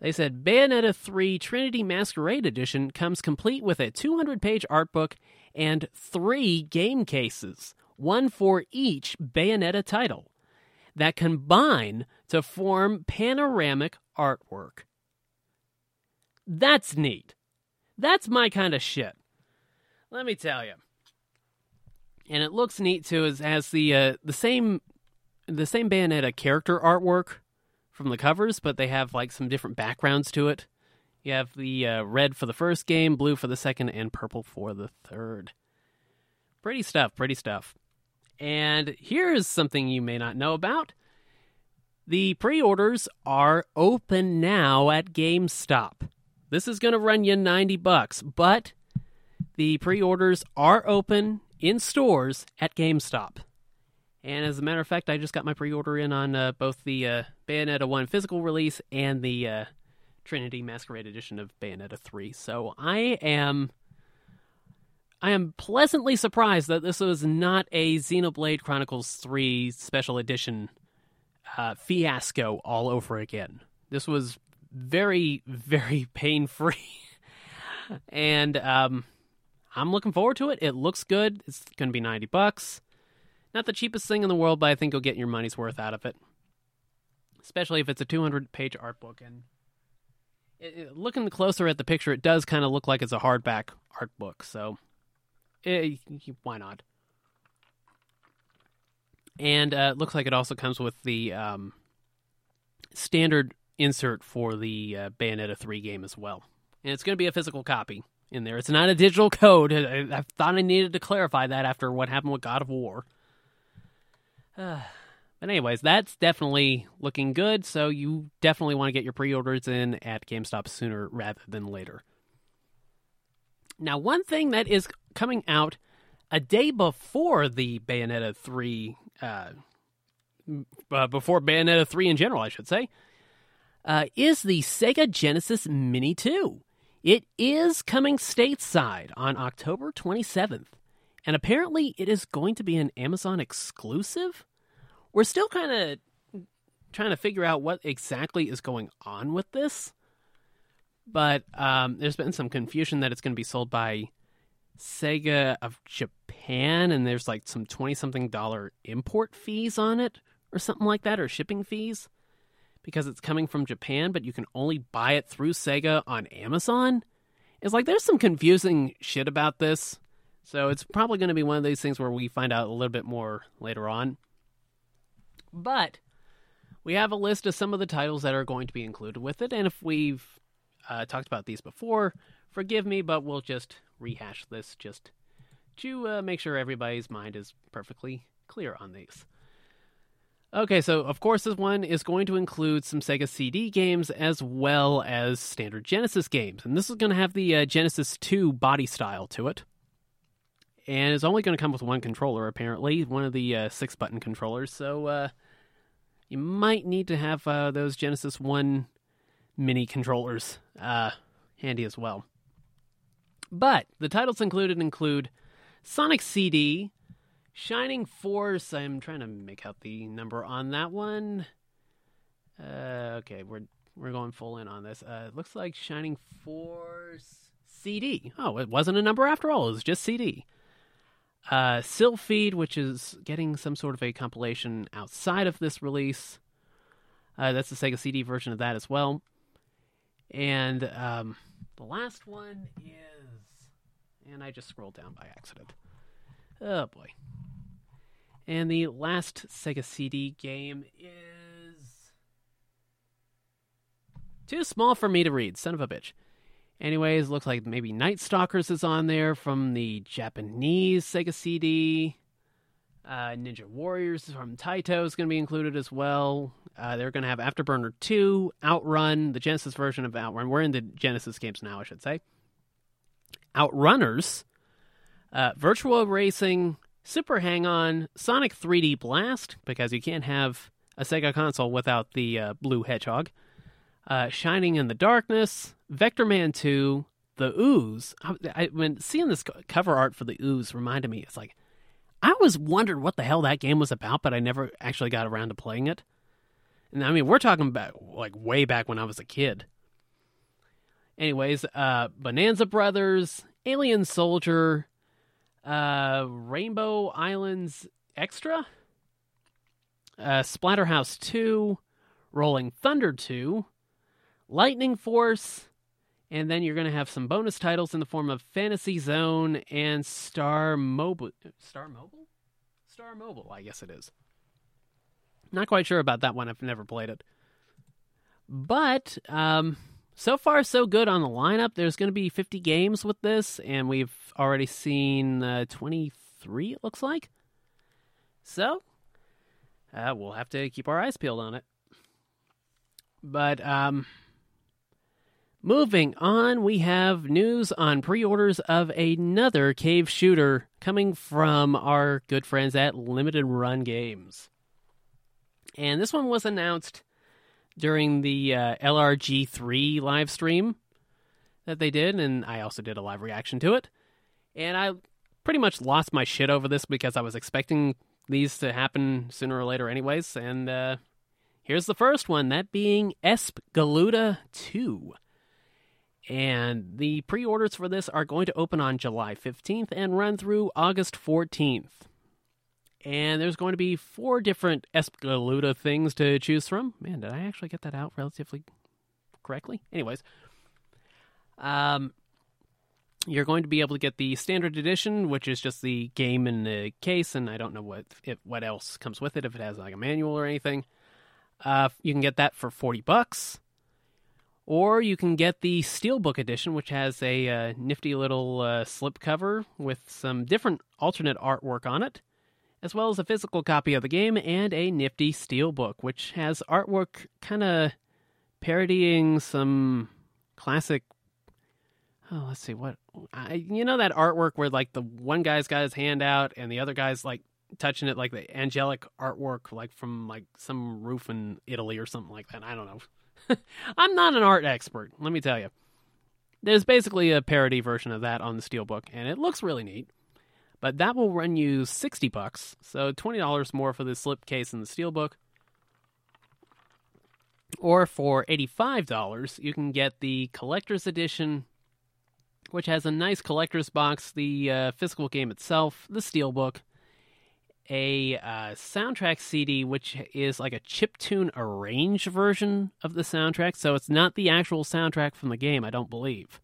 They said Bayonetta 3 Trinity Masquerade Edition comes complete with a 200 page art book and three game cases, one for each Bayonetta title, that combine to form panoramic artwork. That's neat. That's my kind of shit. Let me tell you. And it looks neat too. It has the uh, the same the same Bayonetta character artwork from the covers, but they have like some different backgrounds to it. You have the uh, red for the first game, blue for the second, and purple for the third. Pretty stuff, pretty stuff. And here's something you may not know about. The pre orders are open now at GameStop. This is going to run you 90 bucks, but the pre orders are open in stores at GameStop. And as a matter of fact, I just got my pre order in on uh, both the uh, Bayonetta 1 physical release and the uh, Trinity Masquerade edition of Bayonetta 3. So I am. I am pleasantly surprised that this was not a Xenoblade Chronicles 3 special edition uh, fiasco all over again. This was very, very pain free. [LAUGHS] and um, I'm looking forward to it. It looks good. It's going to be 90 bucks. Not the cheapest thing in the world, but I think you'll get your money's worth out of it. Especially if it's a 200 page art book. And it, it, looking closer at the picture, it does kind of look like it's a hardback art book. So it, eh, why not? And uh, it looks like it also comes with the um, standard insert for the uh, Bayonetta 3 game as well. And it's going to be a physical copy in there. It's not a digital code. [LAUGHS] I, I thought I needed to clarify that after what happened with God of War. Uh, [SIGHS] but anyways, that's definitely looking good. So you definitely want to get your pre-orders in at GameStop sooner rather than later. Now, one thing that is coming out a day before the Bayonetta 3, uh, uh, before Bayonetta 3 in general, I should say, uh, is the Sega Genesis Mini 2. It is coming stateside on October 27th, and apparently it is going to be an Amazon exclusive. We're still kind of trying to figure out what exactly is going on with this, but um, there's been some confusion that it's going to be sold by Sega of Japan, and there's like some 20 something dollar import fees on it, or something like that, or shipping fees, because it's coming from Japan, but you can only buy it through Sega on Amazon. It's like there's some confusing shit about this. So it's probably going to be one of these things where we find out a little bit more later on. But we have a list of some of the titles that are going to be included with it, and if we've uh, talked about these before, forgive me, but we'll just rehash this just to uh, make sure everybody's mind is perfectly clear on these. Okay, so of course, this one is going to include some Sega CD games as well as standard Genesis games. And this is going to have the uh, Genesis 2 body style to it. And it's only going to come with one controller, apparently, one of the uh, six button controllers. So uh, you might need to have uh, those Genesis 1 mini controllers uh, handy as well. But the titles included include Sonic CD, Shining Force. I'm trying to make out the number on that one. Uh, okay, we're we're going full in on this. Uh, it looks like Shining Force CD. Oh, it wasn't a number after all. It was just CD. Uh, Silpheed, which is getting some sort of a compilation outside of this release. Uh, that's the Sega CD version of that as well. And um, the last one is, and I just scrolled down by accident. Oh boy. And the last Sega CD game is too small for me to read. Son of a bitch. Anyways, looks like maybe Night Stalkers is on there from the Japanese Sega CD. Uh, Ninja Warriors from Taito is going to be included as well. Uh, they're going to have Afterburner 2, Outrun, the Genesis version of Outrun. We're in the Genesis games now, I should say. Outrunners, uh, Virtual Racing, Super Hang On, Sonic 3D Blast, because you can't have a Sega console without the uh, blue hedgehog. Uh, Shining in the Darkness, Vectorman 2, The Ooze. I, I, when seeing this cover art for The Ooze reminded me, it's like, I always wondered what the hell that game was about, but I never actually got around to playing it. And I mean, we're talking about like way back when I was a kid. Anyways, uh, Bonanza Brothers, Alien Soldier, uh, Rainbow Islands Extra, uh, Splatterhouse 2, Rolling Thunder 2, Lightning Force, and then you're going to have some bonus titles in the form of Fantasy Zone and Star Mobile. Star Mobile? Star Mobile, I guess it is. Not quite sure about that one. I've never played it. But um, so far, so good on the lineup. There's going to be 50 games with this, and we've already seen uh, 23, it looks like. So uh, we'll have to keep our eyes peeled on it. But um, moving on, we have news on pre orders of another cave shooter coming from our good friends at Limited Run Games. And this one was announced during the uh, LRG3 live stream that they did, and I also did a live reaction to it. And I pretty much lost my shit over this because I was expecting these to happen sooner or later, anyways. And uh, here's the first one that being Esp Galuda 2. And the pre orders for this are going to open on July 15th and run through August 14th and there's going to be four different Espgaluda things to choose from. Man, did I actually get that out relatively correctly? Anyways, um, you're going to be able to get the standard edition, which is just the game in the case, and I don't know what what else comes with it if it has like a manual or anything. Uh, you can get that for forty bucks, or you can get the steelbook edition, which has a uh, nifty little uh, slipcover with some different alternate artwork on it as well as a physical copy of the game and a nifty steelbook, which has artwork kind of parodying some classic. Oh, let's see what I, you know that artwork where like the one guy's got his hand out and the other guy's like touching it, like the angelic artwork, like from like some roof in Italy or something like that. I don't know. [LAUGHS] I'm not an art expert, let me tell you. There's basically a parody version of that on the steelbook, and it looks really neat but that will run you 60 bucks, so $20 more for the slipcase and the steelbook. Or for $85, you can get the collector's edition which has a nice collector's box, the uh, physical game itself, the steelbook, a uh, soundtrack CD, which is like a chiptune arranged version of the soundtrack. So it's not the actual soundtrack from the game, I don't believe.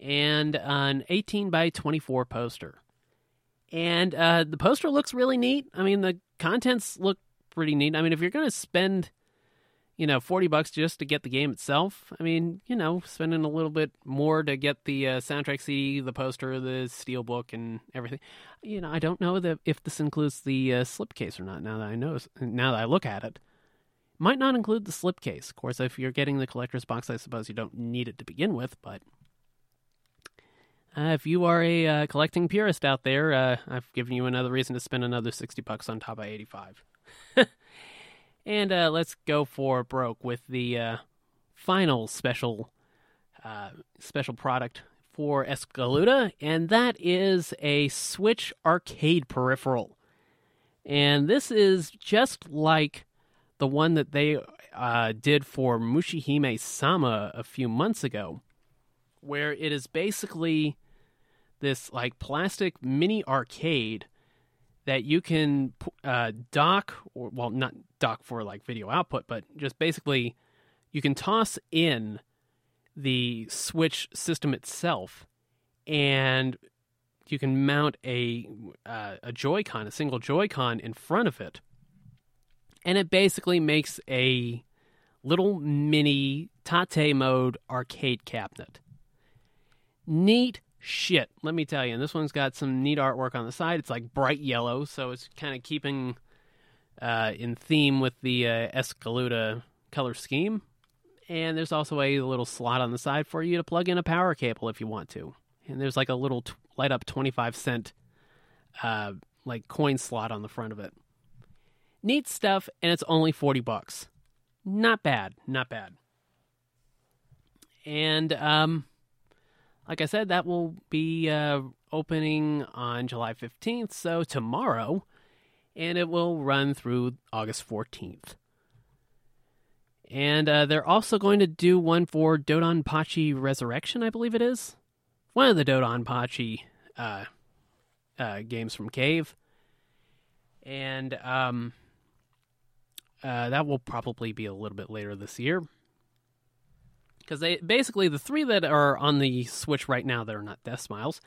And an 18 by 24 poster. And uh, the poster looks really neat. I mean, the contents look pretty neat. I mean, if you're going to spend you know, 40 bucks just to get the game itself. I mean, you know, spending a little bit more to get the uh, soundtrack CD, the poster, the steelbook, and everything. You know, I don't know if this includes the uh, slipcase or not. Now that I know, now that I look at it, might not include the slipcase. Of course, if you're getting the collector's box, I suppose you don't need it to begin with. But uh, if you are a uh, collecting purist out there, uh, I've given you another reason to spend another 60 bucks on top of 85. [LAUGHS] And uh, let's go for broke with the uh, final special uh, special product for Espgaluda, and that is a Switch arcade peripheral. And this is just like the one that they did for Mushihimesama a few months ago, where it is basically this like plastic mini arcade that you can uh, dock or well not dock for like video output but just basically you can toss in the switch system itself and you can mount a uh, a joy-con a single joy-con in front of it. And it basically makes a little mini tate mode arcade cabinet. Neat shit, let me tell you. And this one's got some neat artwork on the side. It's like bright yellow, so it's kind of keeping uh, in theme with the uh, Espgaluda color scheme. And there's also a little slot on the side for you to plug in a power cable if you want to. And there's like a little t- light up 25 cent uh, like coin slot on the front of it. Neat stuff, and it's only 40 bucks. Not bad, not bad. And um, like I said, that will be uh, opening on July 15th, so tomorrow, and it will run through August 14th. And uh, they're also going to do one for Dodonpachi Resurrection, I believe it is. One of the Dodonpachi uh, uh, games from Cave. And um, uh, that will probably be a little bit later this year because they basically the three that are on the Switch right now that are not Deathsmiles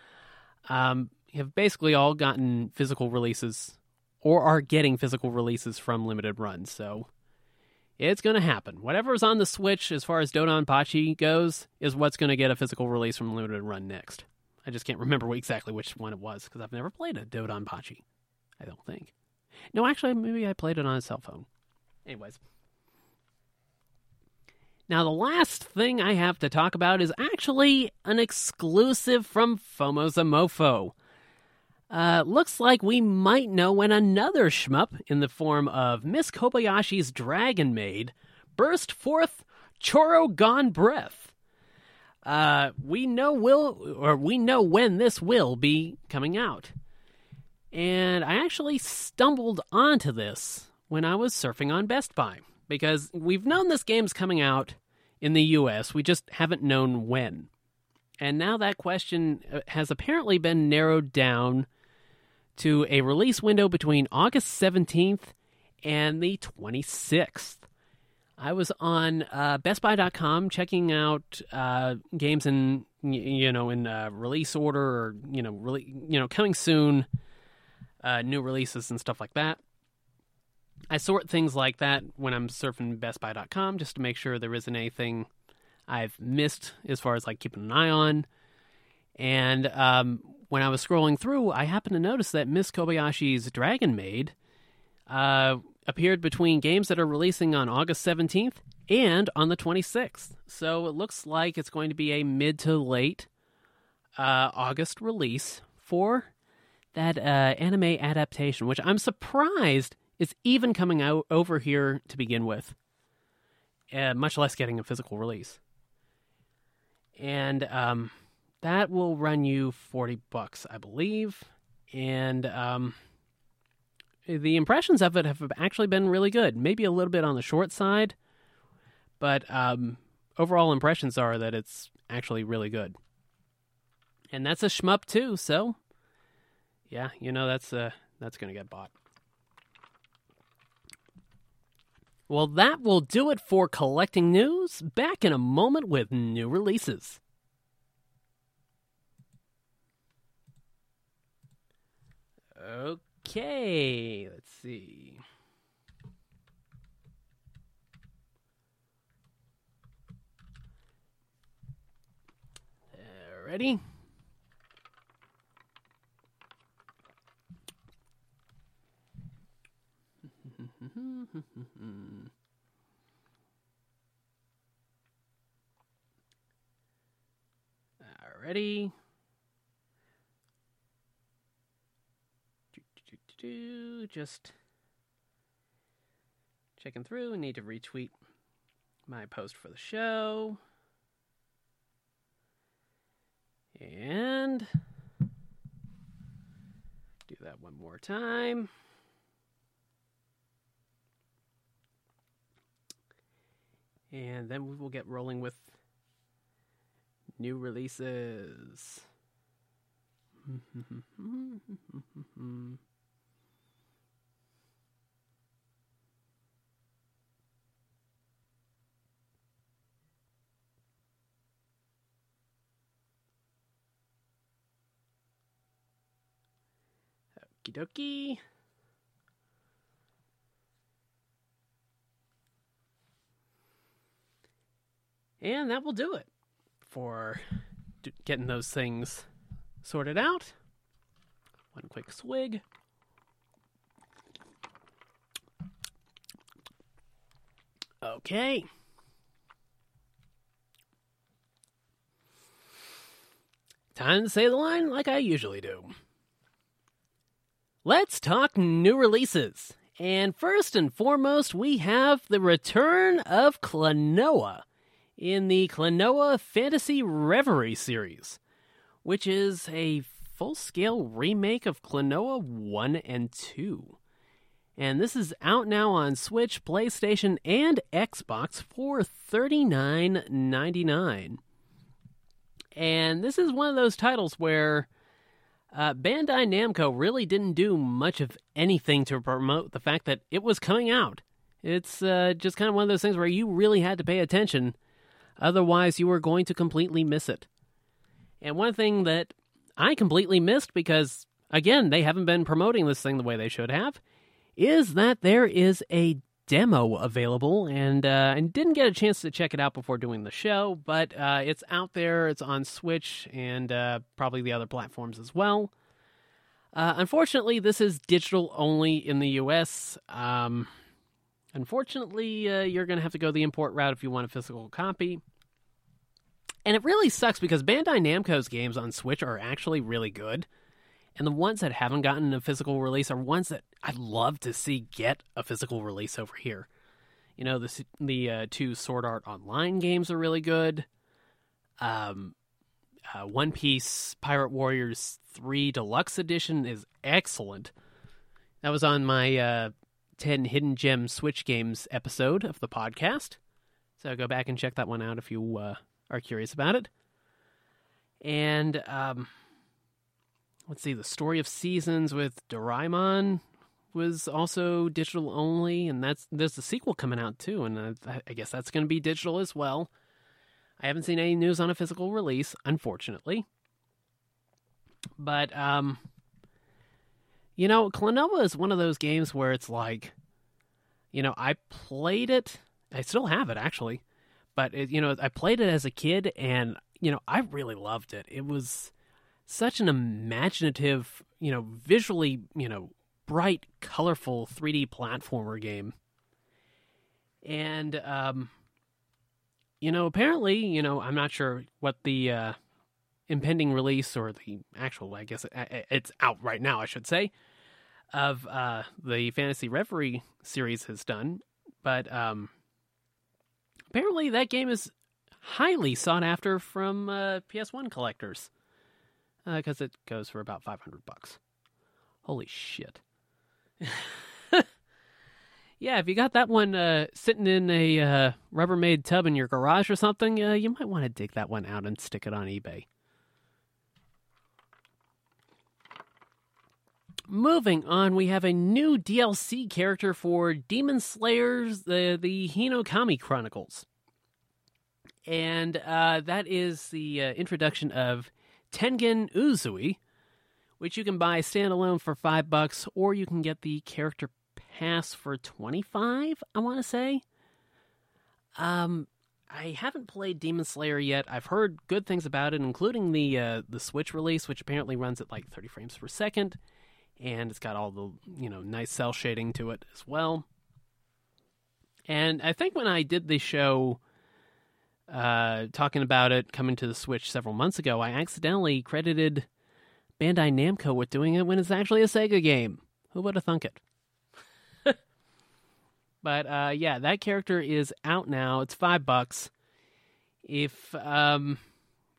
um, have basically all gotten physical releases or are getting physical releases from limited runs. So it's going to happen. Whatever's on the Switch as far as Dodonpachi goes is what's going to get a physical release from limited run next. I just can't remember [LAUGHS] exactly which one it was because I've never played a Dodonpachi. I don't think. No, actually, maybe I played it on a cell phone. Anyways. Now, the last thing I have to talk about is actually an exclusive from FOMO's A MOFO. Uh, looks like we might know when another shmup in the form of Miss Kobayashi's Dragon Maid burst forth Choro-gon Breath. Uh, we know will or we know when this will be coming out. And I actually stumbled onto this when I was surfing on Best Buy because we've known this game's coming out in the US, we just haven't known when. And now that question uh, has apparently been narrowed down to a release window between August 17th and the 26th. I was on uh, BestBuy.com checking out uh, games in you know in uh, release order or you know really you know coming soon, uh, new releases and stuff like that. I sort things like that when I'm surfing BestBuy.com just to make sure there isn't anything I've missed as far as like keeping an eye on. And um, when I was scrolling through, I happened to notice that Miss Kobayashi's Dragon Maid uh, appeared between games that are releasing on August 17th and on the 26th. So it looks like it's going to be a mid to late uh, August release for that uh, anime adaptation, which I'm surprised is even coming out over here to begin with, uh, much less getting a physical release. And um, that will run you 40 bucks, I believe. And um, the impressions of it have actually been really good. Maybe a little bit on the short side, but um, overall impressions are that it's actually really good. and that's a shmup too. So, yeah, you know that's uh that's gonna get bought. Well, that will do it for collecting news. Back in a moment with new releases. Okay, let's see. Ready? Alrighty. Just checking through. Need to retweet my post for the show. And do that one more time. And then we will get rolling with new releases. [LAUGHS] Okie dokie. And that will do it for getting those things sorted out. One quick swig. Okay. Time to say the line like I usually do. Let's talk new releases. And first and foremost, we have the return of Klonoa in the Klonoa Fantasy Reverie series, which is a full scale remake of Klonoa 1 and 2. And this is out now on Switch, PlayStation, and Xbox for $39.99. And this is one of those titles where uh, Bandai Namco really didn't do much of anything to promote the fact that it was coming out. It's uh, just kind of one of those things where you really had to pay attention, otherwise, you were going to completely miss it. And one thing that I completely missed because, again, they haven't been promoting this thing the way they should have, is that there is a demo available, and uh, and didn't get a chance to check it out before doing the show, but uh, it's out there. It's on Switch and uh, probably the other platforms as well. Uh, unfortunately, this is digital only in the U.S. Um, unfortunately, uh, you're going to have to go the import route if you want a physical copy. And it really sucks because Bandai Namco's games on Switch are actually really good. And the ones that haven't gotten a physical release are ones that I'd love to see get a physical release over here. You know, the the uh, two Sword Art Online games are really good. Um, uh, One Piece Pirate Warriors 3 Deluxe Edition is excellent. That was on my uh, 10 Hidden Gem Switch Games episode of the podcast. So go back and check that one out if you uh, are curious about it. And um, let's see, the story of seasons with Doraemon was also digital only, and that's there's a sequel coming out too, and I, I guess that's going to be digital as well. I haven't seen any news on a physical release, unfortunately. But um, you know, Klonoa is one of those games where it's like, you know, I played it. I still have it actually, but it, you know, I played it as a kid, and you know, I really loved it. It was such an imaginative, you know, visually, you know, bright, colorful 3D platformer game. And um you know, apparently, you know, I'm not sure what the uh impending release or the actual, I guess it's out right now, I should say, of uh the Fantasy Reverie series has done, but um apparently that game is highly sought after from uh, PS1 collectors because uh, it goes for about 500 bucks. Holy shit. [LAUGHS] yeah, if you got that one uh, sitting in a uh, Rubbermaid tub in your garage or something, uh, you might want to dig that one out and stick it on eBay. Moving on, we have a new DLC character for Demon Slayers, the the Hinokami Chronicles, and uh, that is the uh, introduction of Tengen Uzui, which you can buy standalone for five bucks, or you can get the character pass for twenty five. I want to say. Um, I haven't played Demon Slayer yet. I've heard good things about it, including the uh, the Switch release, which apparently runs at like 30 frames per second, and it's got all the you know nice cell shading to it as well. And I think when I did the show uh, talking about it coming to the Switch several months ago, I accidentally credited Bandai Namco with doing it when it's actually a Sega game. Who would have thunk it? [LAUGHS] But uh, yeah, that character is out now. It's five bucks. If um,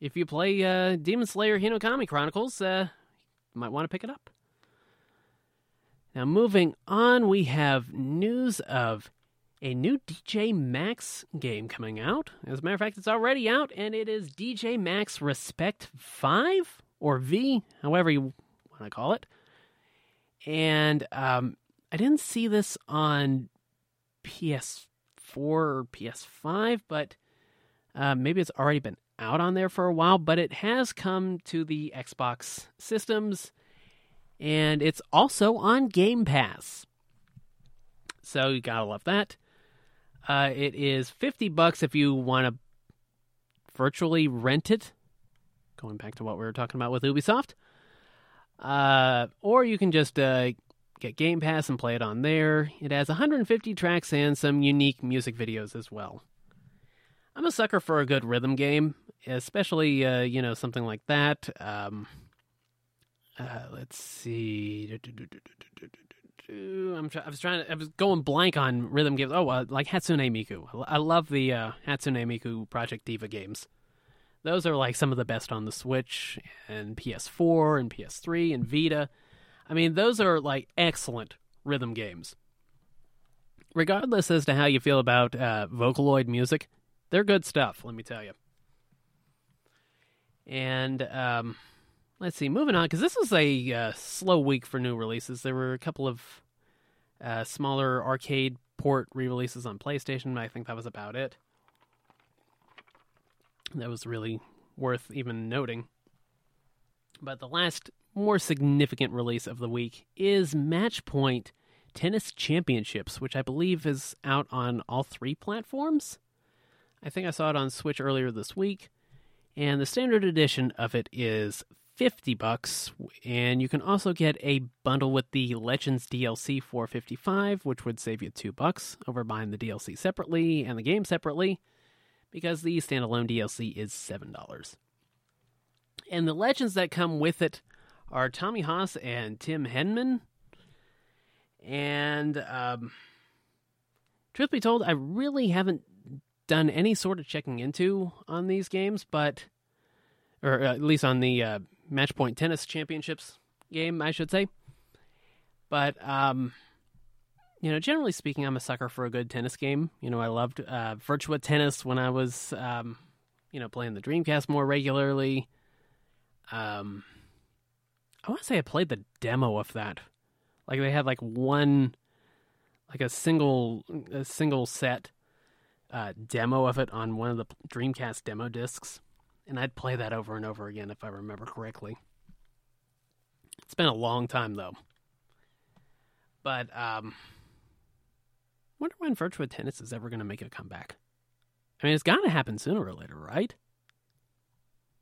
if you play uh, Demon Slayer Hinokami Chronicles, uh, you might want to pick it up. Now, moving on, we have news of a new DJ Max game coming out. As a matter of fact, it's already out, and it is DJ Max Respect 5 or V, however you want to call it. And um, I didn't see this on PS4 or PS5, but uh, maybe it's already been out on there for a while. But it has come to the Xbox systems, and it's also on Game Pass. So you gotta love that. Uh, it is fifty bucks if you want to virtually rent it. Going back to what we were talking about with Ubisoft, uh, or you can just uh, get Game Pass and play it on there. It has 150 tracks and some unique music videos as well. I'm a sucker for a good rhythm game, especially uh, you know something like that. Um, uh, let's see. I'm try- I was trying to, I was going blank on rhythm games. Oh, uh, like Hatsune Miku. I love the uh, Hatsune Miku Project Diva games. Those are like some of the best on the Switch and PS4 and PS3 and Vita. I mean, those are like excellent rhythm games. Regardless as to how you feel about uh, Vocaloid music, they're good stuff, let me tell you. And um, let's see, moving on, because this was a uh, slow week for new releases. There were a couple of uh, smaller arcade port re releases on PlayStation, I think that was about it. That was really worth even noting. But the last more significant release of the week is Matchpoint Tennis Championships, which I believe is out on all three platforms. I think I saw it on Switch earlier this week, and the standard edition of it is 50 bucks, and you can also get a bundle with the Legends DLC for 55, which would save you 2 bucks over buying the DLC separately and the game separately because the standalone DLC is $7. And the legends that come with it are Tommy Haas and Tim Henman. And um, truth be told, I really haven't done any sort of checking into on these games, but or at least on the uh, Matchpoint Tennis Championships game, I should say. But um, you know, generally speaking, I'm a sucker for a good tennis game. You know, I loved uh, Virtua Tennis when I was, um, you know, playing the Dreamcast more regularly. Um, I want to say I played the demo of that. Like they had like one, like a single a single set uh, demo of it on one of the Dreamcast demo discs, and I'd play that over and over again if I remember correctly. It's been a long time though. But um, wonder when virtual Tennis is ever going to make a comeback. I mean, it's got to happen sooner or later, right?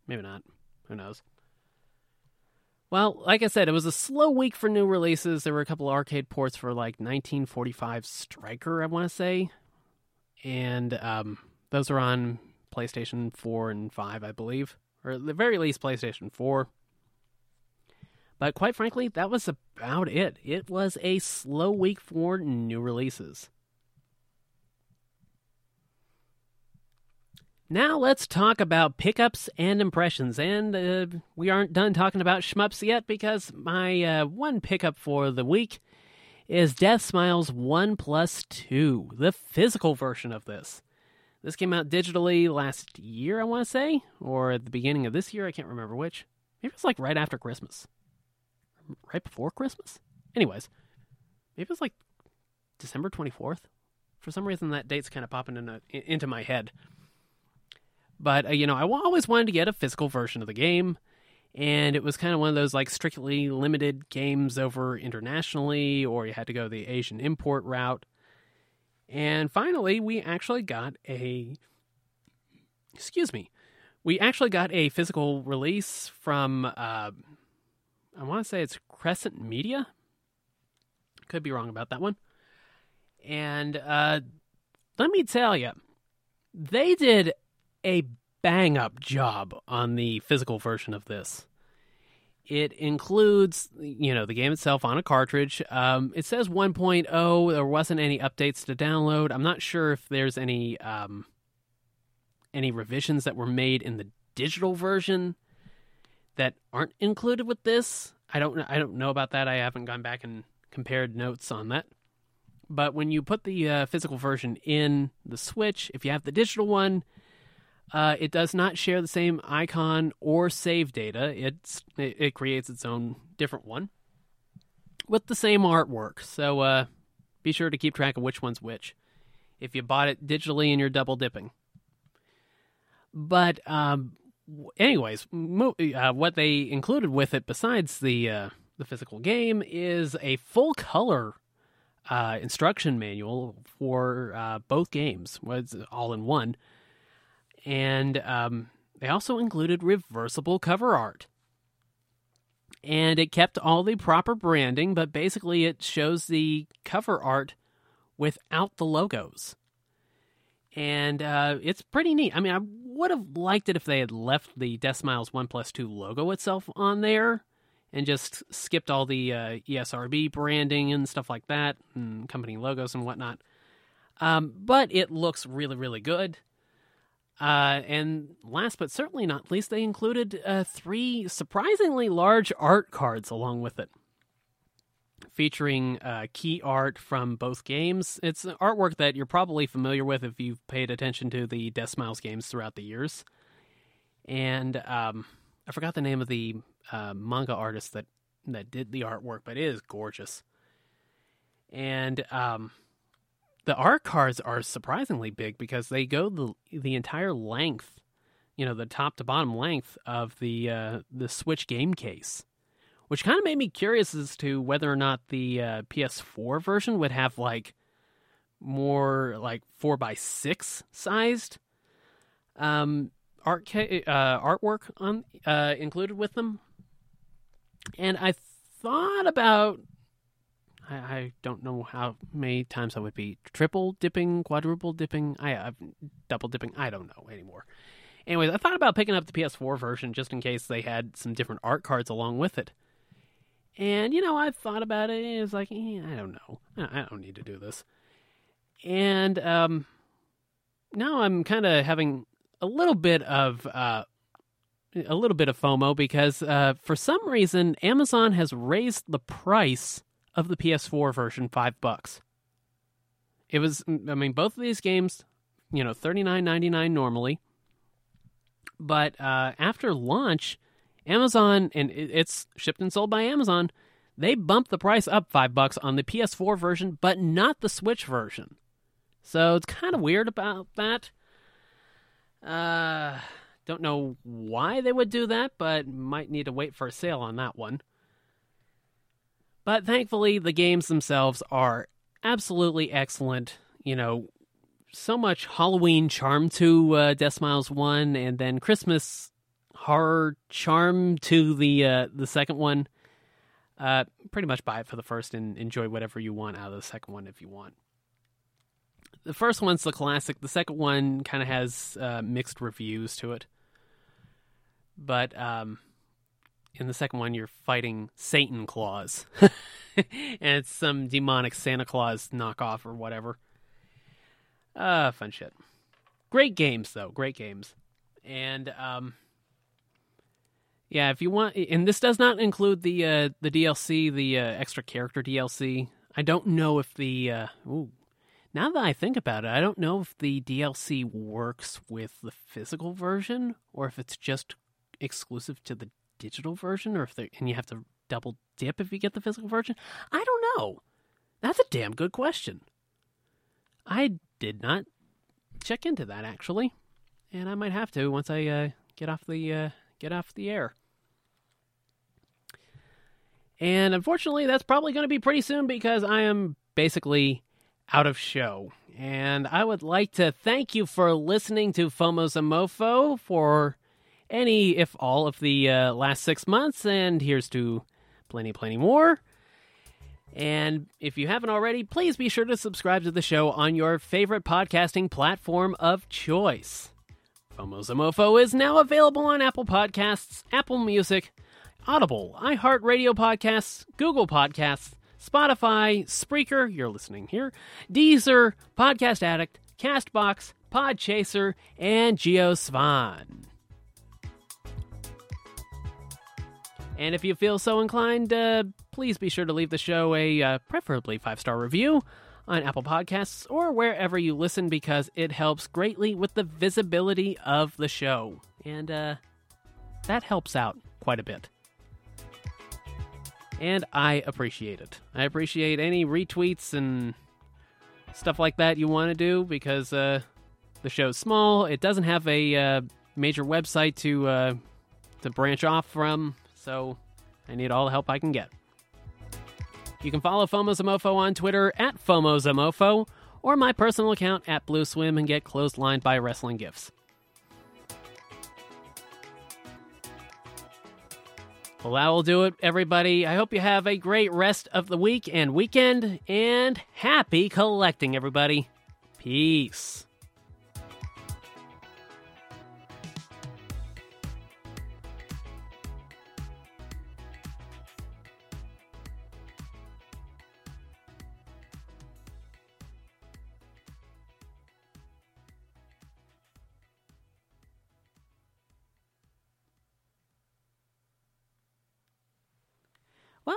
Maybe not. Who knows? Well, like I said, it was a slow week for new releases. There were a couple arcade ports for like 1945 Striker, I want to say, and um, those are on PlayStation 4 and 5, I believe, or at the very least PlayStation 4. But quite frankly, that was about it. It was a slow week for new releases. Now let's talk about pickups and impressions. And uh, we aren't done talking about shmups yet because my uh, one pickup for the week is Deathsmiles 1 Plus 2, the physical version of this. This came out digitally last year, I want to say, or at the beginning of this year. I can't remember which. Maybe it was like right after Christmas. right before Christmas. Anyways, maybe it was like December 24th. For some reason, that date's kind of popping in a, into my head. But, uh, you know, I always wanted to get a physical version of the game. And it was kind of one of those like strictly limited games over internationally, or you had to go the Asian import route. And finally, we actually got a. Excuse me. We actually got a physical release from. Uh, I want to say it's Crescent Media. Could be wrong about that one. And uh, let me tell you, they did a bang up job on the physical version of this. It includes, you know, the game itself on a cartridge. Um, it says 1.0. There wasn't any updates to download. I'm not sure if there's any um, any revisions that were made in the digital version that aren't included with this. I don't know I don't know about that. I haven't gone back and compared notes on that. But when you put the uh, physical version in the Switch, if you have the digital one, uh, it does not share the same icon or save data. It's it, it creates its own different one with the same artwork. So uh, be sure to keep track of which one's which. If you bought it digitally and you're double dipping. But um, anyways, mo- uh, what they included with it, besides the uh, the physical game, is a full color uh, instruction manual for uh, both games. Was all in one and um, they also included reversible cover art. And it kept all the proper branding, but basically it shows the cover art without the logos. And uh, it's pretty neat. I mean, I would have liked it if they had left the Deathsmiles 1 plus 2 logo itself on there and just skipped all the uh, ESRB branding and stuff like that, and company logos and whatnot. Um, but it looks really, really good. Uh, and last but certainly not least, they included uh, three surprisingly large art cards along with it, featuring uh, key art from both games. It's artwork that you're probably familiar with if you've paid attention to the Deathsmiles games throughout the years. And um, I forgot the name of the uh, manga artist that that did the artwork, but it is gorgeous. And um, the art cards are surprisingly big because they go the the entire length, you know, the top to bottom length of the uh, the Switch game case, which kind of made me curious as to whether or not the uh, PS4 version would have like more like four by six sized um, art ca- uh, artwork on uh, included with them, and I thought about I, I don't know how many times I would be triple dipping, quadruple dipping. I have double dipping. I don't know anymore. Anyways, I thought about picking up the PS4 version just in case they had some different art cards along with it. And you know, I thought about it. And It was like, eh, I don't know. I don't need to do this. And um, now I'm kind of having a little bit of uh, a little bit of FOMO because uh, for some reason Amazon has raised the price of the PS4 version five bucks. It was, I mean, both of these games, you know, thirty nine ninety nine normally, but uh, after launch, Amazon and it's shipped and sold by Amazon. They bumped the price up five bucks on the PS4 version, but not the Switch version. So it's kind of weird about that. Uh, don't know why they would do that, but might need to wait for a sale on that one. But thankfully, the games themselves are absolutely excellent. You know, so much Halloween charm to uh, Deathsmiles 1, and then Christmas horror charm to the uh, the second one. Uh, pretty much buy it for the first and enjoy whatever you want out of the second one if you want. The first one's the classic. The second one kind of has uh, mixed reviews to it, but um, in the second one, you're fighting Satan Claus, [LAUGHS] and it's some demonic Santa Claus knockoff or whatever. Uh, fun shit. Great games though, great games, and um, yeah, if you want, and this does not include the uh, the DLC, the uh, extra character DLC. I don't know if the uh, ooh, now that I think about it, I don't know if the DLC works with the physical version or if it's just exclusive to the digital version, or if they and you have to double dip if you get the physical version? I don't know. That's a damn good question. I did not check into that actually, and I might have to once I uh, get off the uh, get off the air. And unfortunately, that's probably going to be pretty soon because I am basically out of show. And I would like to thank you for listening to FOMO's a Mofo for any, if all, of the uh, last six months. And here's to plenty, plenty more. And if you haven't already, please be sure to subscribe to the show on your favorite podcasting platform of choice. FOMO's Mofo is now available on Apple Podcasts, Apple Music, Audible, iHeartRadio Podcasts, Google Podcasts, Spotify, Spreaker, you're listening here, Deezer, Podcast Addict, Castbox, Podchaser, and GeoSwan. And if you feel so inclined, uh, please be sure to leave the show a uh, preferably five star review on Apple Podcasts or wherever you listen because it helps greatly with the visibility of the show. And uh, that helps out quite a bit and I appreciate it. I appreciate any retweets and stuff like that you want to do because uh, the show's small. It doesn't have a uh, major website to uh, to branch off from, so I need all the help I can get. You can follow FOMO's A MOFO on Twitter at FOMO's A MOFO or my personal account at BlueSwim and get clotheslined by wrestling gifts. Well, that will do it, everybody. I hope you have a great rest of the week and weekend, and happy collecting, everybody. Peace.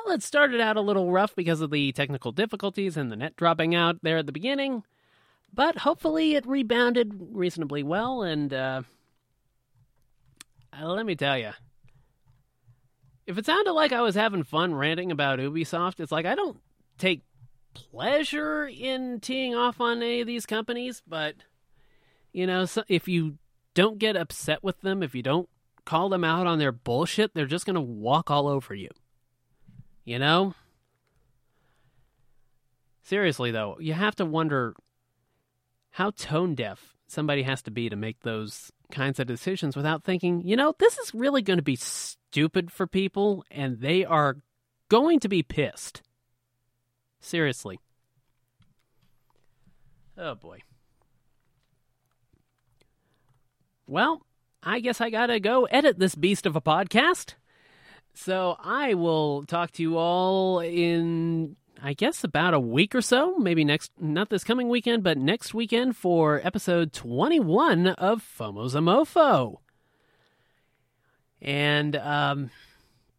Well, it started out a little rough because of the technical difficulties and the net dropping out there at the beginning, but hopefully it rebounded reasonably well. And uh, let me tell you, if it sounded like I was having fun ranting about Ubisoft, it's like I don't take pleasure in teeing off on any of these companies, but you know, if you don't get upset with them, if you don't call them out on their bullshit, they're just going to walk all over you. You know? Seriously, though, you have to wonder how tone deaf somebody has to be to make those kinds of decisions without thinking, you know, this is really going to be stupid for people and they are going to be pissed. Seriously. Oh boy. Well, I guess I gotta go edit this beast of a podcast. So I will talk to you all in, I guess, about a week or so. Maybe next, not this coming weekend, but next weekend for episode 21 of FOMO's A MOFO. And um,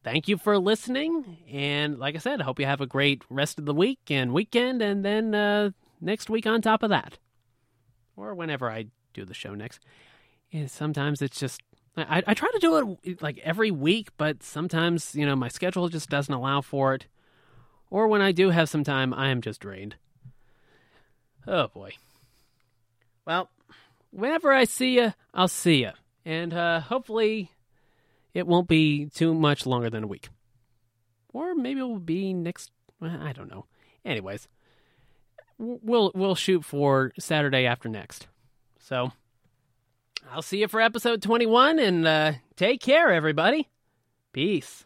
thank you for listening. And like I said, I hope you have a great rest of the week and weekend, and then uh, next week on top of that. Or whenever I do the show next. And sometimes it's just I, I try to do it like every week, but sometimes, you know, my schedule just doesn't allow for it. Or when I do have some time, I am just drained. Oh boy. Well, whenever I see you, I'll see you. And uh, hopefully it won't be too much longer than a week. Or maybe it will be next Well, I don't know. Anyways, we'll we'll shoot for Saturday after next. So, I'll see you for episode 21 and uh, take care, everybody. Peace.